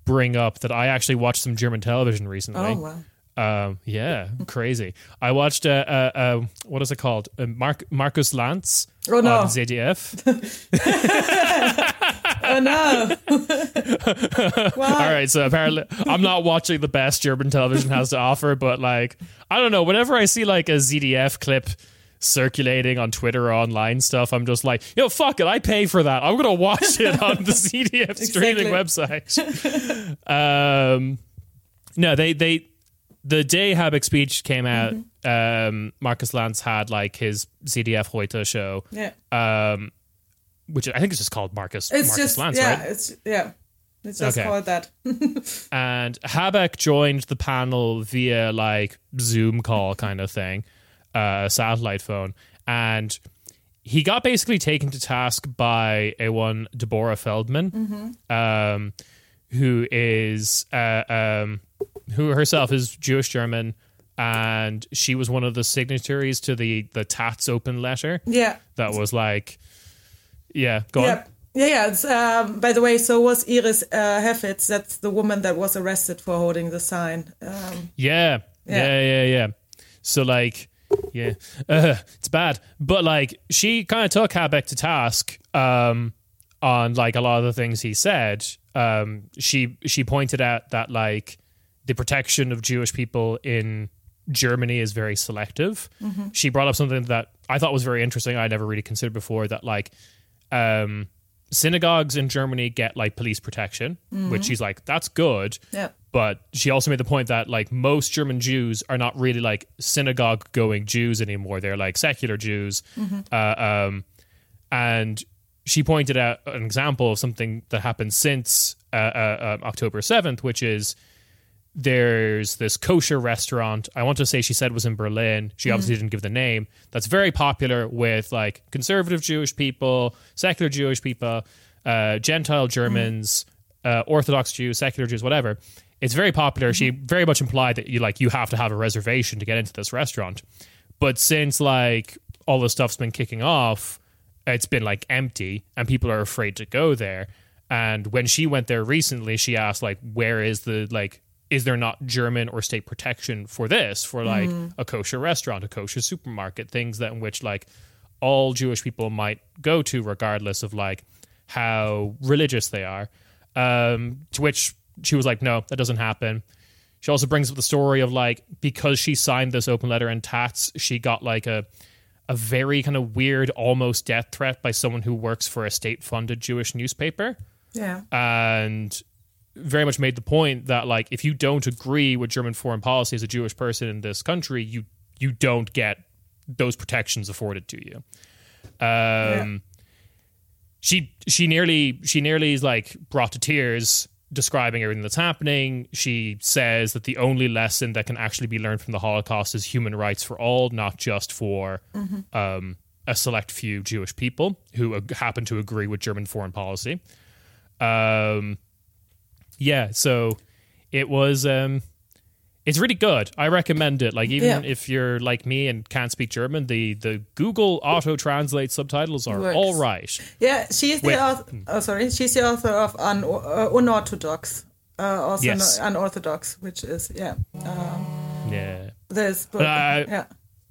bring up that I actually watched some German television recently. Oh wow. Um, yeah, crazy. I watched uh, uh, uh, what is it called? Uh, Mark Markus Lanz Oh, no. on ZDF. Oh no. All right, so apparently I'm not watching the best German television has to offer, but like I don't know. Whenever I see like a ZDF clip circulating on Twitter or online stuff, I'm just like, yo, fuck it, I pay for that. I'm gonna watch it on the ZDF streaming website. um, no, they they the day Habeck speech came out, um, Markus Lanz had like his ZDF Heute show, Yeah. um, which I think is just called Markus It's Markus just Lanz, yeah, right? it's yeah. It's just Okay. called that. and Habeck joined the panel via like Zoom call kind of thing, uh, satellite phone, and he got basically taken to task by a one Deborah Feldman, um, who is uh, um, who herself is Jewish German, and she was one of the signatories to the the taz open letter Yeah. that was like, yeah, go Yeah. on. Yeah, yeah. Um, by the way, so was Iris uh, Hefets. That's the woman that was arrested for holding the sign. Um, Yeah, Yeah. yeah, yeah, yeah. So like, yeah, uh, it's bad. But like, she kind of took Habeck to task um, on like a lot of the things he said. Um, she she pointed out that like the protection of Jewish people in Germany is very selective. She brought up something that I thought was very interesting. I never really considered before. That like. Um, synagogues in Germany get like police protection, which she's like, that's good yeah. but she also made the point that like most German Jews are not really like synagogue going Jews anymore. They're like secular Jews. Uh, um, and she pointed out an example of something that happened since uh, uh, uh, October 7th, which is there's this kosher restaurant. I want to say she said was in Berlin. She obviously didn't give the name. That's very popular with like conservative Jewish people, secular Jewish people, uh, Gentile Germans, uh, Orthodox Jews, secular Jews, whatever. It's very popular. She very much implied that you like you have to have a reservation to get into this restaurant. But since like all the stuff's been kicking off, it's been like empty and people are afraid to go there. And when she went there recently, she asked like, where is the like is there not German or state protection for this? For like a kosher restaurant, a kosher supermarket, things that in which like all Jewish people might go to regardless of like how religious they are. Um, to which she was like, no, that doesn't happen. She also brings up the story of like because she signed this open letter in taz, she got like a a very kind of weird, almost death threat by someone who works for a state funded Jewish newspaper, Yeah. and very much made the point that like if you don't agree with German foreign policy as a Jewish person in this country, you you don't get those protections afforded to you. Um, she she nearly she nearly is like brought to tears describing everything that's happening. She says that the only lesson that can actually be learned from the Holocaust is human rights for all, not just for um, a select few Jewish people who happen to agree with German foreign policy. Um, yeah, so it was. Um, it's really good. I recommend it. Like even Yeah. if you're like me and can't speak German, the the Google auto translate subtitles are Works. all right. Yeah, she's the author. Oh, sorry, she's the author of Un- uh, Unorthodox, uh, also Yes. no- unorthodox, which is yeah, Yeah. this book. Uh, yeah,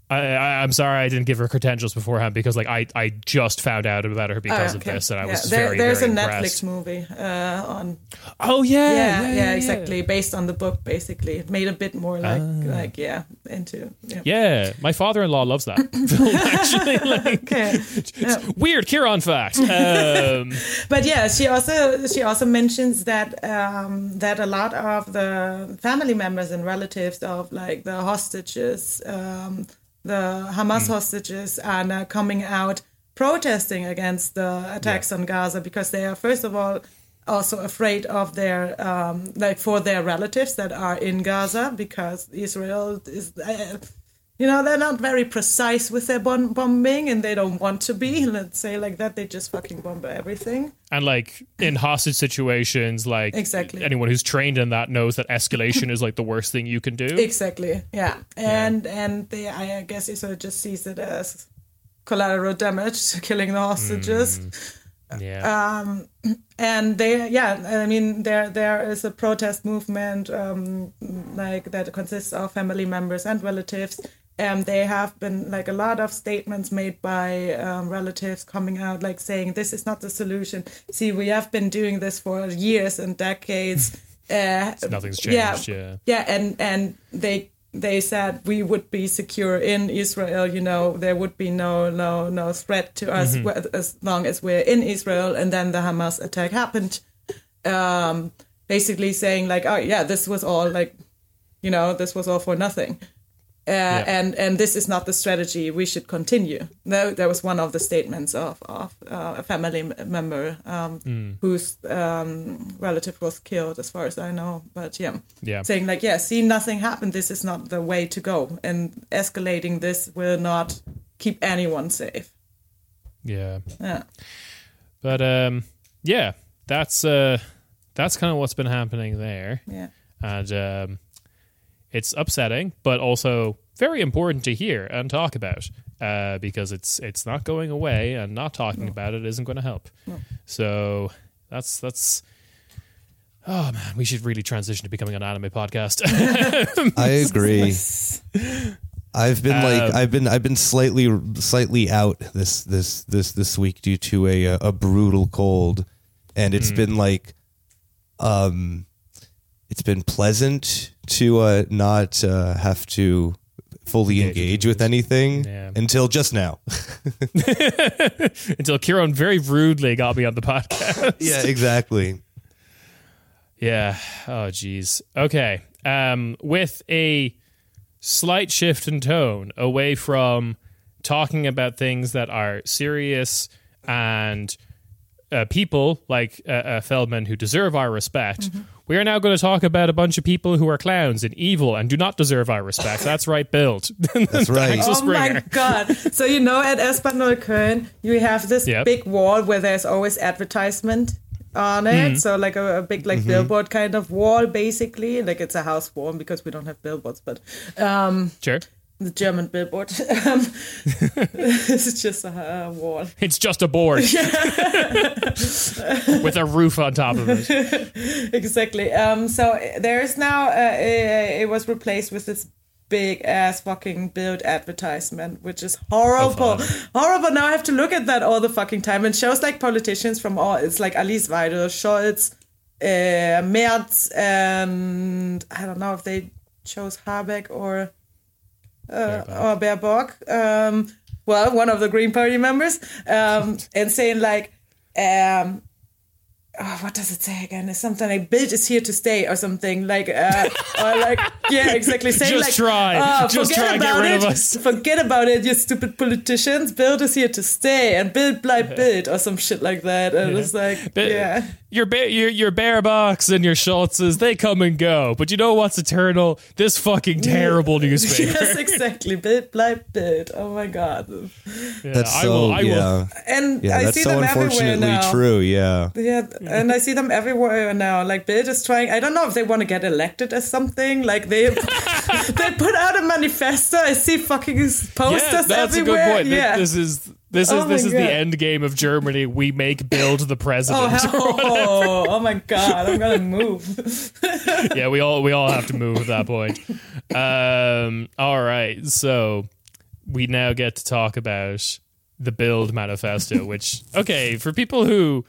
I, I I'm sorry I didn't give her credentials beforehand because like I, I just found out about her because Oh, of this and I Yeah, was there- very there's very a impressed. Netflix movie uh, on Oh yeah, yeah, yeah, exactly based on the book. Basically, it made a bit more like Ah. like yeah into yeah. Yeah, my father-in-law loves that film. Actually, like Okay. weird Ciaran fact. Um, But yeah, she also she also mentions that um, that a lot of the family members and relatives of like the hostages, um, the Hamas hostages, are now coming out protesting against the attacks on Gaza because they are first of all also afraid of their um, like for their relatives that are in Gaza because Israel is. Uh, you know they're not very precise with their bomb- bombing and they don't want to be. Mm-hmm. Let's say like that they just fucking bomb everything. And like in hostage situations, like Exactly. anyone who's trained in that knows that escalation is like the worst thing you can do. exactly yeah. And and they i guess israel just sees it as collateral damage killing the hostages. Mm. Yeah, um, and they yeah i mean there there is a protest movement um like that consists of family members and relatives and they have been like a lot of statements made by um, relatives coming out like saying this is not the solution see we have been doing this for years and decades uh, nothing's changed. Yeah, yeah and and they they said we would be secure in Israel. You know, there would be no no no threat to us wh- as long as we're in Israel. And then the Hamas attack happened, um, basically saying like, oh yeah, this was all like, you know, this was all for nothing. Uh, and and this is not the strategy we should continue. No, that was one of the statements of of uh, a family member um, whose um, relative was killed, as far as I know. But yeah, Yeah. saying like, yeah, see, nothing happened. This is not the way to go, and escalating this will not keep anyone safe. Yeah. Yeah, But um, yeah, that's uh, that's kind of what's been happening there, yeah, and um, it's upsetting, but also very important to hear and talk about uh, because it's it's not going away, and not talking about it isn't going to help. So that's that's. Oh man, we should really transition to becoming an anime podcast. I agree. I've been like Um, I've been I've been slightly slightly out this this this this week due to a a brutal cold, and it's been like, um, it's been pleasant to uh, not uh, have to fully Engage with engage with anything Yeah. until just now. Until Ciaran very rudely got me on the podcast. yeah, exactly. Yeah. Oh, geez. Okay. Um, with a slight shift in tone away from talking about things that are serious and uh, people like uh, uh, Feldman who deserve our respect. We are now going to talk about a bunch of people who are clowns and evil and do not deserve our respect. That's right, Bild. That's right. Axel Oh my god! So you know, at S-Bahn Neukölln, you have this Yep. big wall where there's always advertisement on it. Mm-hmm. So like a, a big like billboard kind of wall, basically. Like it's a house wall because we don't have billboards, but um, Sure. The German billboard. um, it's just a, a wall. It's just a board with a roof on top of it. exactly. Um, so there is now uh, it, it was replaced with this big ass fucking Bild advertisement, which is horrible, horrible. Now I have to look at that all the fucking time. And shows like politicians from all. It's like Alice Weidel, Scholz, uh, Merz, and I don't know if they chose Habeck or uh, or Baerbock. Um, well, one of the Green Party members, um, and saying like. Um, oh, what does it say again? It's something like "Bild is here to stay" or something like, uh, or like, yeah, exactly. Saying Just like, try. "Oh, Just forget try about rid it. of us." Forget about it, you stupid politicians. Bild is here to stay, and Bild bleibt Bild or some shit like that. And it's like, But yeah, Your ba- your your Baerbocks and your Scholzes, they come and go. But you know what's eternal? This fucking terrible newspaper. yes, exactly. Bild bleibt Bild. Oh my god. Yeah, That's I so will, I will- yeah And yeah. I that's see so them everywhere unfortunately now. true. Yeah. Yeah, and I see them everywhere now. Like Bild is trying. I don't know if they want to get elected as something. Like they they put out a manifesto. I see fucking posters Yeah, that's a good point. Th- Yeah. This is this is Oh my this is the end game of Germany. We make Bild the Oh, president. oh, oh my god! I'm gonna move. yeah, we all we all have to move at that point. Um, all right, so we now get to talk about the Bild Manifesto, which okay for people who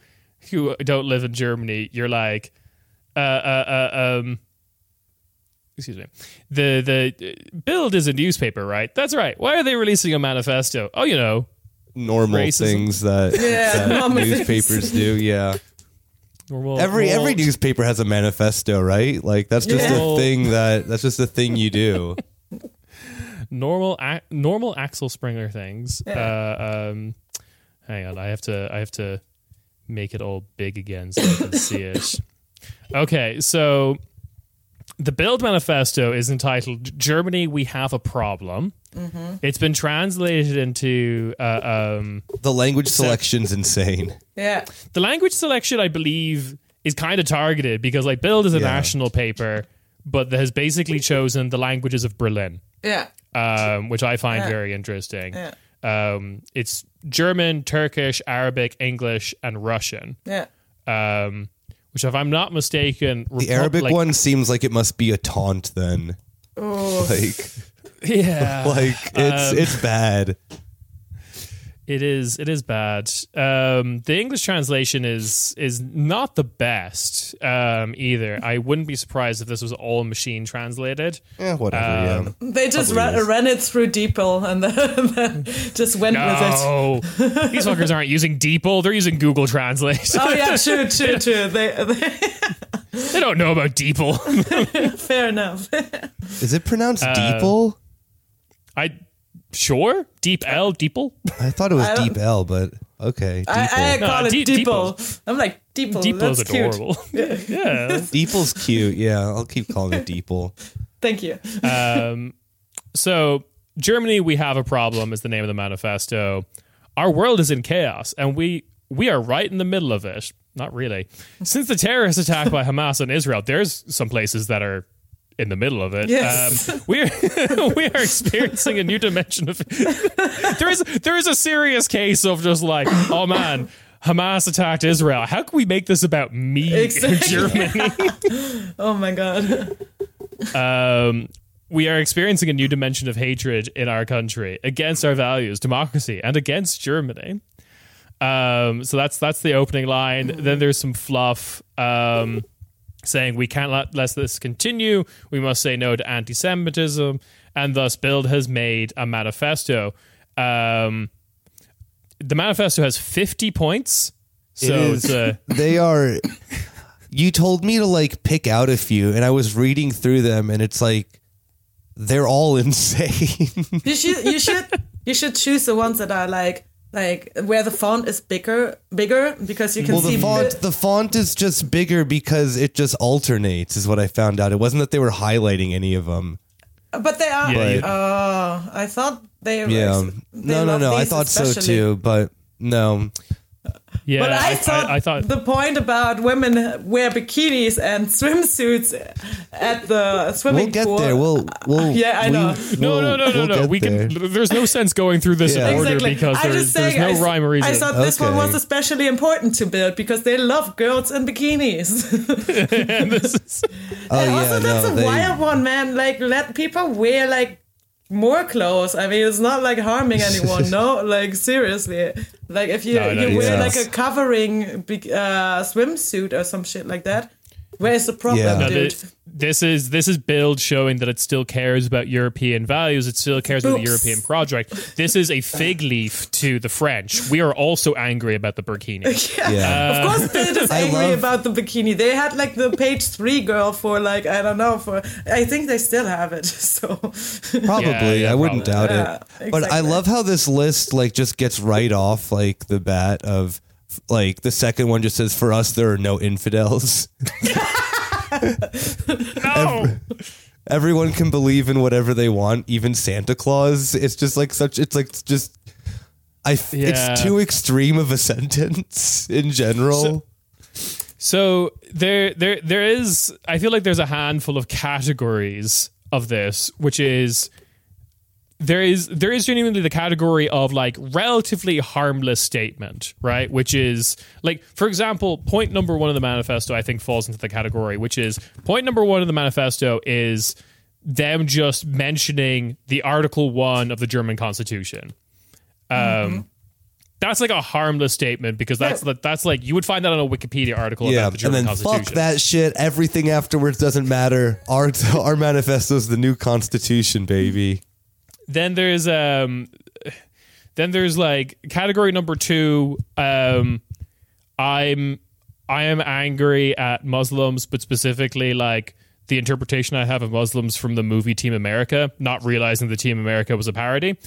who don't live in Germany, you're like, uh, uh, uh um. Excuse me. The the uh, Bild is a newspaper, right? That's right. Why are they releasing a manifesto? Oh, you know, Normal Racism. things that, Yeah, that normal things. newspapers do. Yeah. normal. Every every normal- newspaper has a manifesto, right? Like that's just Yeah. a thing that that's just a thing you do. normal a- normal Axel Springer things. Uh, um, hang on, I have to I have to make it all big again so I can see it. Okay, so the Bild Manifesto is entitled "Germany, We Have a Problem." It's been translated into uh, um, The language selection's insane. Yeah, the language selection. I believe is kind of targeted because like Bild is a Yeah. national paper, but has basically chosen the languages of Berlin. yeah, um, which I find Yeah. very interesting. Yeah. Um, it's German, Turkish, Arabic, English, and Russian. yeah. Um, which, if I'm not mistaken, The Arabic like, one seems like it must be a taunt then. Oh, Like yeah, like it's Um, it's bad. It is it is bad. Um, the English translation is is not the best um, either. I wouldn't be surprised if this was all machine translated. Yeah, whatever. Um, yeah. They just Probably ra- ran it through DeepL and then, then just went with it. No, these fuckers aren't using DeepL. They're using Google Translate. Oh yeah, true, true, true. They, they, they don't know about DeepL. fair enough. Is it pronounced Uh, Deeple? I sure Deep L DeepL. I thought it was I don't- Deep L, but okay. I, I call No, it Deep- DeepL. I'm like DeepL. DeepL is That's cute. adorable. yeah. Deeple's cute. Yeah, I'll keep calling it Deeple. Thank you. Um, so Germany, we have a problem is the name of the manifesto. Our world is in chaos, and we we are right in the middle of it. Not really. Since the terrorist attack by Hamas on Israel, there's some places that are in the middle of it. Yes. Um, we are we are experiencing a new dimension of. there is there is a serious case of just like, oh man. Hamas attacked Israel. How can we make this about me Exactly. in Germany? Oh my god. um, we are experiencing a new dimension of hatred in our country against our values, democracy, and against Germany. Um, so that's that's the opening line. Then there's some fluff um, saying we can't let, let this continue. We must say no to anti-Semitism, and thus Bild has made a manifesto. Um, the manifesto has 50 points. So It is- it's a they are. You told me to like pick out a few, and I was reading through them, and it's like they're all insane. You should you should you should choose the ones that are like like where the font is bigger bigger because you can well, see the font the- the font is just bigger because it just alternates. Is what I found out. It wasn't that they were highlighting any of them. but they are. Yeah, you- Oh, I thought they. were Yeah, they no, no, no. I thought so too, but no. Yeah. But I, I, thought, I, I thought the point about women wear bikinis and swimsuits at the swimming pool. We'll get pool. there. We'll, we'll. Yeah, I know. No, we'll- no, no, no, we'll no. get We there. can. There's no sense going through this Yeah. in order Exactly. because there's, just there's no I, rhyme or reason. I thought this one was especially important to Bild because they love girls in bikinis. and this is, Oh And yeah, also, that's no. a They, wild one, man. Like, let people wear like more clothes. I mean, it's not like harming anyone. no, like seriously. Like if you No, no, you wear yes. like a covering big, uh, swimsuit or some shit like that, where's the problem, Yeah. no, dude? thi- this is this is Bild showing that it still cares about European values. It still cares about the European project. This is a fig leaf to the French. We are also angry about the burkini. yeah. Yeah. Of course, they're I angry love- about the bikini. They had like the page three girl for like I don't know for I think they still have it. So Probably, Yeah, yeah, I wouldn't probably. doubt Yeah, it. But I love how this list like just gets right off like the bat of like the second one just says for us there are no infidels. No, Everyone can believe in whatever they want, even Santa Claus. It's just like such. It's like just. I. f- Yeah. It's too extreme of a sentence in general. So there, there, there is. I feel like there's a handful of categories of this, which is there is there is genuinely the category of like relatively harmless statement, right? Which is like, for example, point number one of the manifesto, I think falls into the category, which is point number one of the manifesto is them just mentioning the Article One of the German Constitution. Um, that's like a harmless statement because that's that's like you would find that on a Wikipedia article yeah, about the and German then Constitution. fuck that shit. Everything afterwards doesn't matter. Our our manifesto is the new constitution, baby. Then there's um then there's like category number two um i'm i am angry at muslims but specifically like the interpretation i have of muslims from the movie team america not realizing the team america was a parody.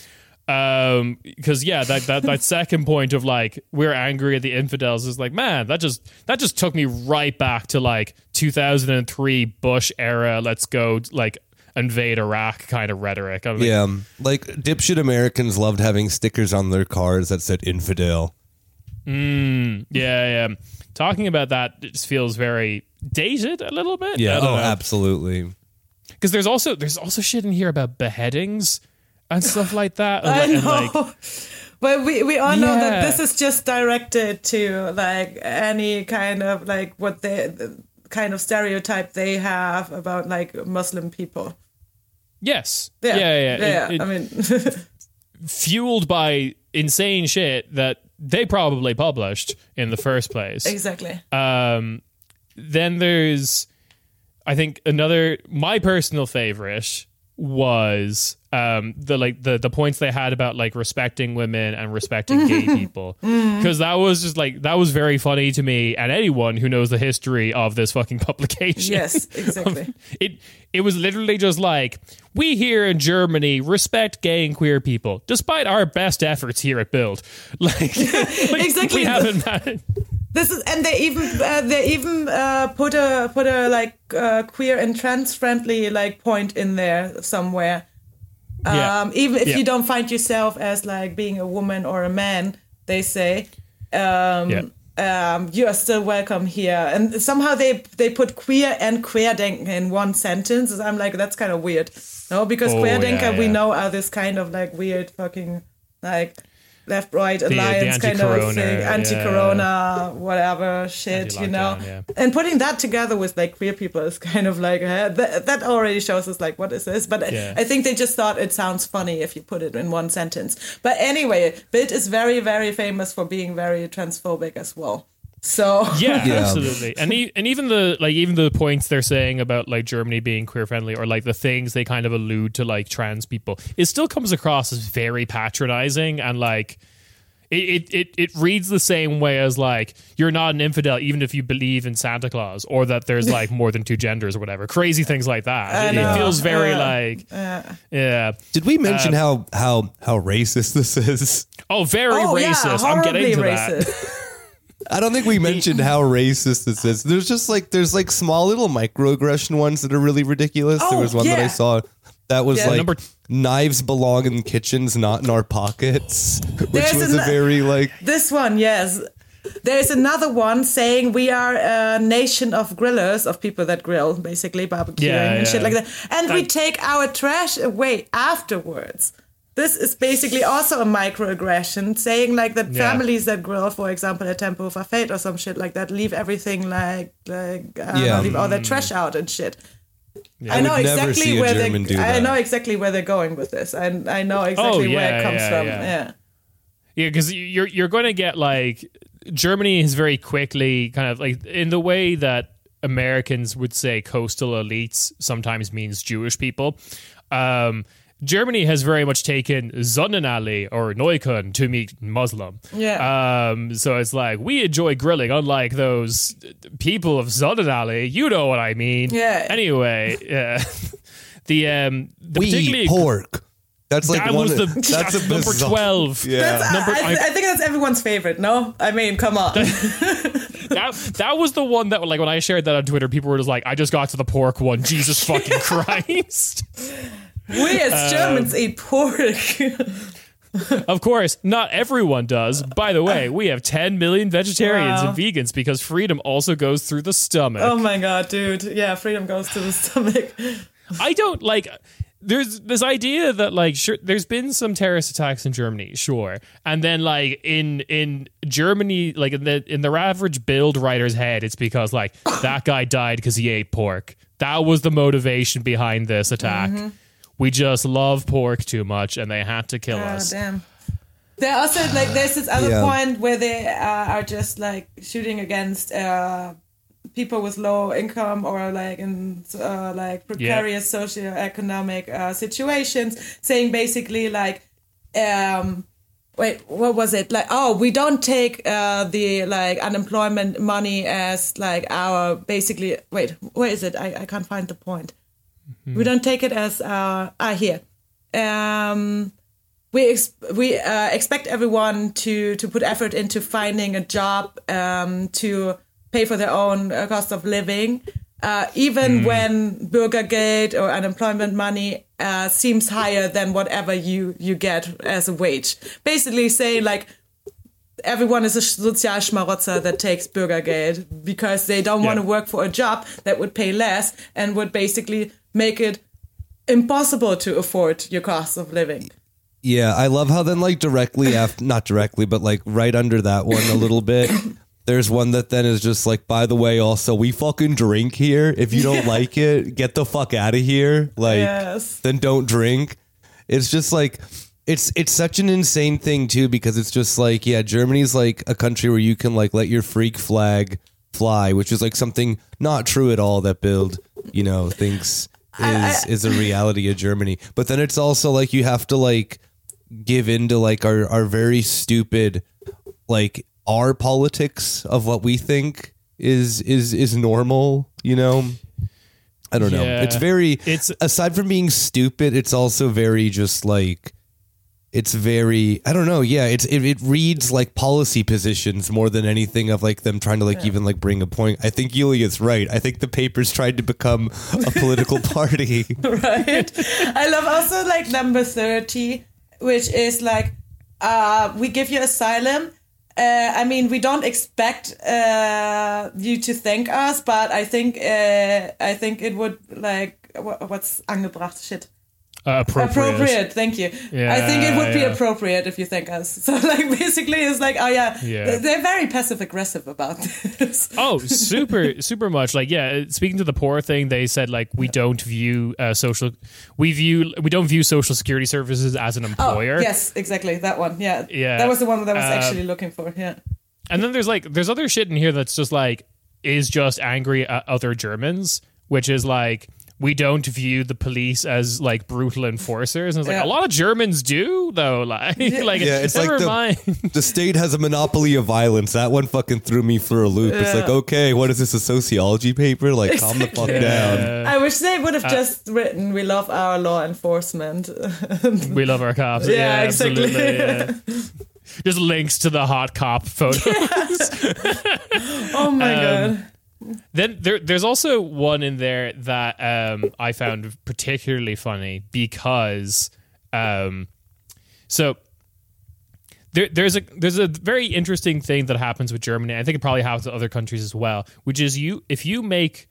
Um because yeah that, that that second point of like we're angry at the infidels is like man that just that just took me right back to like 2003 bush era let's go like invade iraq kind of rhetoric I'm like, Yeah, like dipshit Americans loved having stickers on their cars that said infidel. Hmm, yeah, yeah. Talking about that just feels very dated a little bit. Yeah, oh, Because absolutely. Because there's also there's also shit in here about beheadings and stuff like that. I And, know. like, but we, we all know that this is just directed to like any kind of like what they the kind of stereotype they have about like Muslim people. Yes. Yeah, Yeah, yeah. yeah. It- it- I mean, fueled by insane shit that they probably published in the first place. Exactly. Um, then there's, I think another my personal favorite was um the like the the points they had about like respecting women and respecting gay people because that was just like that was very funny to me and anyone who knows the history of this fucking publication Yes, exactly. it it was literally just like we here in Germany respect gay and queer people despite our best efforts here at Bild like, like, Exactly. we haven't This is, and they even uh, they even uh, put a put a like uh, queer and trans friendly like point in there somewhere. Um, Yeah. Even if Yeah. you don't find yourself as like being a woman or a man, they say. Um, Yeah. um, you are still welcome here, and somehow they they put queer and Querdenken in one sentence. I'm like, that's kind of weird, no? Because Oh, Querdenker we know are this kind of like weird fucking like left right the alliance kind of anti-corona, thing, yeah. anti-corona, whatever shit, you know. Yeah. And putting that together with like queer people is kind of like uh, that, that already shows us like what is this? But I- Yeah. I think they just thought it sounds funny if you put it in one sentence. But anyway, Bild is very very famous for being very transphobic as well. So Yeah, Yeah. absolutely. And e- and even the like even the points they're saying about like Germany being queer friendly or like the things they kind of allude to like trans people, it still comes across as very patronizing and like it, it, it, it reads the same way as like you're not an infidel even if you believe in Santa Claus or that there's like more than two genders or whatever. Crazy things like that. It, it feels very Uh, like yeah. Did we mention Um, how how how racist this is? Oh, very oh racist. yeah, I'm getting to that. racist. I don't think we mentioned how racist this is. There's just like there's like small little microaggression ones that are really ridiculous. there Oh, was one that I yeah. saw that was Yeah. like Number- knives belong in kitchens, not in our pockets, which There's was a an- very like This one, yes. There's another one saying we are a nation of grillers, of people that grill, basically barbecuing Yeah, and shit like that. And we take our trash away afterwards. This is basically also a microaggression, saying like that Yeah. families that grill, for example, at Tempelhofer Feld or some shit like that, leave everything like like uh, Yeah. leave all their trash out and shit. I I know exactly where they. I know exactly where they're going with this. I I know exactly where yeah, it comes yeah, from. yeah. yeah. Yeah, because you're you're going to get like Germany has very quickly kind of like in the way that Americans would say coastal elites sometimes means Jewish people. Um, Germany has very much taken Sonnenallee or Neukölln to meet Muslim. Yeah. Um, so it's like we enjoy grilling, unlike those people of Sonnenallee. You know what I mean? Yeah. Anyway, yeah. the um, the we particularly eat pork. That's like that one was the of, that's, a number twelve. Yeah. That's, Number- I, I, think that's everyone's favorite. No, I mean, come on. that that was the one that like when I shared that on Twitter, people were just like, "I just got to the pork one." Jesus fucking Christ! We as Um, Germans eat pork. of course, not everyone does. By the way, we have 10 million vegetarians Wow. and vegans because freedom also goes through the stomach. oh my god, dude! Yeah, freedom goes to the stomach. I don't like. There's this idea that like sure there's been some terrorist attacks in Germany, sure, and then like in in Germany, like in the in the average Bild writer's head, it's because like that guy died because he ate pork. That was the motivation behind this attack. We just love pork too much, and they had to kill Ah, us. damn. There also like there's this other Yeah. point where they uh, are just like shooting against uh, people with low income or like in uh, like precarious socioeconomic uh, situations, saying basically like, um, wait, what was it like? Oh, we don't take uh, the like unemployment money as like our basically. Wait, where is it? I, I can't find the point. We don't take it as uh, ah here. Um, we ex- we uh, expect everyone to to put effort into finding a job um, to pay for their own uh, cost of living, uh, even when Bürgergeld or unemployment money uh, seems higher than whatever you you get as a wage. Basically, saying like everyone is a Sozialschmarotzer that takes Bürgergeld because they don't want to Yeah. work for a job that would pay less and would basically make it impossible to afford your cost of living. Yeah, I love how then like directly after not directly, but like right under that one a little bit. There's one that then is just like, by the way, also we fucking drink here. If you don't like it, get the fuck out of here. Like Yes. then don't drink. It's just like it's it's such an insane thing too because it's just like yeah, Germany's like a country where you can like let your freak flag fly, which is like something not true at all that Bild you know thinks is is a reality of Germany. But then it's also like you have to like give into like our our very stupid like our politics of what we think is is is normal, you know. I don't know. Yeah. It's very It's- aside from being stupid, it's also very just like it's very I don't know, yeah, it's it, it reads like policy positions more than anything of like them trying to like even like bring a point. I think Yulia's right. I think the papers tried to become a political party. right? I love also like number 30, which is like, uh, we give you asylum. Uh, I mean, we don't expect uh, you to thank us, but I think uh, I think it would like wha- what's angebracht shit. Uh, appropriate. Appropriate, thank you. Yeah, I think it would be appropriate if you thank us. So, like, basically, it's like, oh yeah, Yeah. they're very passive aggressive about this. Oh, super, super much. Like, yeah. Speaking to the poor thing, they said like we don't view uh, social, we view we don't view social security services as an employer. Oh, employer. yes, exactly that one. Yeah, Yeah. that was the one that I was Uh, actually looking for. Yeah. And then there's like there's other shit in here that's just like is just angry at other Germans, which is like we don't view the police as like brutal enforcers. And it's like Yeah. a lot of Germans do though. Like like Yeah, it's like never the- mind. the state has a monopoly of violence. That one fucking threw me for a loop. It's like, okay, what is this, a sociology paper? Like, calm the fuck down. I wish they would have Uh, just written, "We love our law enforcement." we love our cops. Yeah, Yeah, exactly. absolutely. yeah. Just links to the hot cop photo. oh my Um, god! Then there, there's also one in there that um, I found particularly funny because, um, so there, there's a there's a very interesting thing that happens with Germany. I think it probably happens to other countries as well, which is you if you make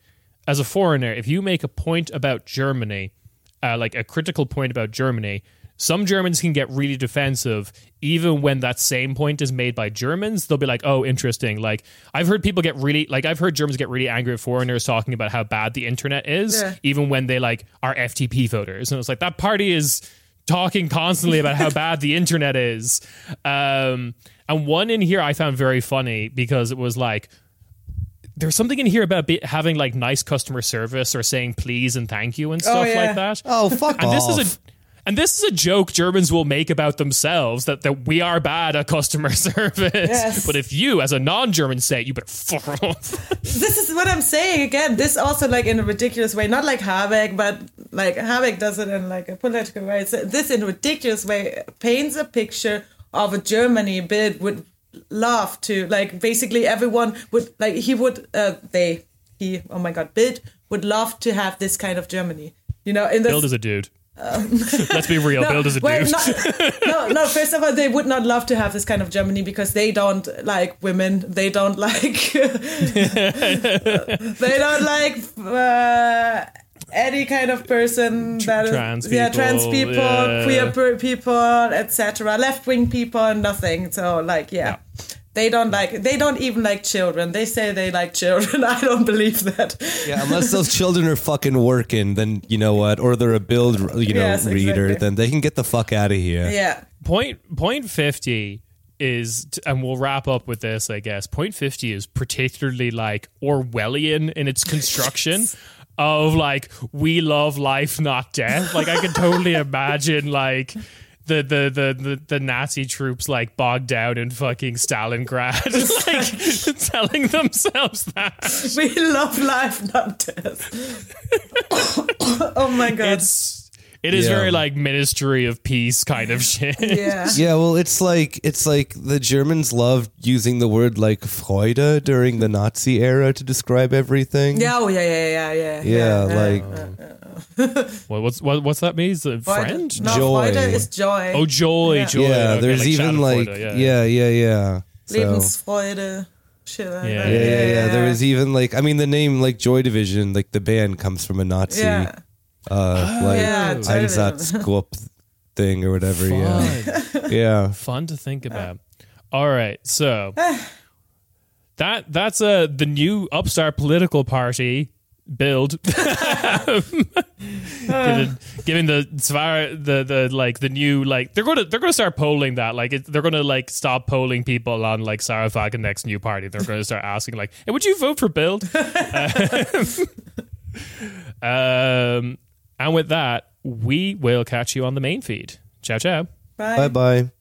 as a foreigner if you make a point about Germany, uh, like a critical point about Germany. Some Germans can get really defensive, even when that same point is made by Germans. They'll be like, "Oh, interesting." Like I've heard people get really, like I've heard Germans get really angry at foreigners talking about how bad the internet is, Yeah. even when they like are FDP voters, and it's like that party is talking constantly about how bad the internet is. Um, and one in here I found very funny because it was like there's something in here about be, having like nice customer service or saying please and thank you and stuff yeah. like that. Oh, fuck and off. this is a and this is a joke Germans will make about themselves that, that we are bad at customer service. Yes. But if you, as a non-German, say it, you better fuck off. This is what I'm saying again. This also like in a ridiculous way, not like Habeck, but like Habeck does it in like a political way. So this in a ridiculous way paints a picture of a Germany Bild would love to like basically everyone would like he would uh they he oh my god Bild would love to have this kind of Germany. You know, in the Bild is a dude. Let's be real. Bild is a well, not- no, no. First of all, they would not love to have this kind of Germany because they don't like women. They don't like. they don't like uh, any kind of person that is trans yeah, trans people, people, yeah. queer people, etc. Left wing people, nothing. So like, yeah. They don't like. They don't even like children. They say they like children. I don't believe that. Yeah, unless those children are fucking working, then you know what? Or they're a Bild, you know, Yes, reader, exactly. then they can get the fuck out of here. Yeah. point point 50 is and we'll wrap up with this i guess point 50 is particularly like orwellian in its construction of like we love life not death like i can totally imagine like the, the the the the Nazi troops like bogged down in fucking Stalingrad, like telling themselves that We love life, not death. oh my god. it's it is Yeah. very like Ministry of Peace kind of shit. yeah. Yeah, well, it's like it's like the Germans loved using the word like Freude during the Nazi era to describe everything. Yeah, oh yeah, yeah, yeah, yeah. Yeah, like uh, uh, uh. What, what's what, what's that mean? Is friend? No, Joy. Freude is joy. Oh, joy, Yeah. joy. yeah, Okay, there's even like Schadenfreude, yeah, yeah, yeah. So, Lebensfreude. Shit like Yeah. yeah, yeah, yeah. There was even like I mean the name like Joy Division, like the band comes from a Nazi uh, oh, like yeah, Einsatzgrupp thing or whatever. Fun. Yeah, yeah, fun to think about. All right, so that that's uh, the new upstart political party Bild giving the the the like the new like they're gonna they're gonna start polling that like it, they're gonna like stop polling people on like Sahra Wagenknecht's new party they're gonna start asking like hey, would you vote for Bild um, and with that, we will catch you on the main feed. Ciao, ciao. Bye. Bye bye.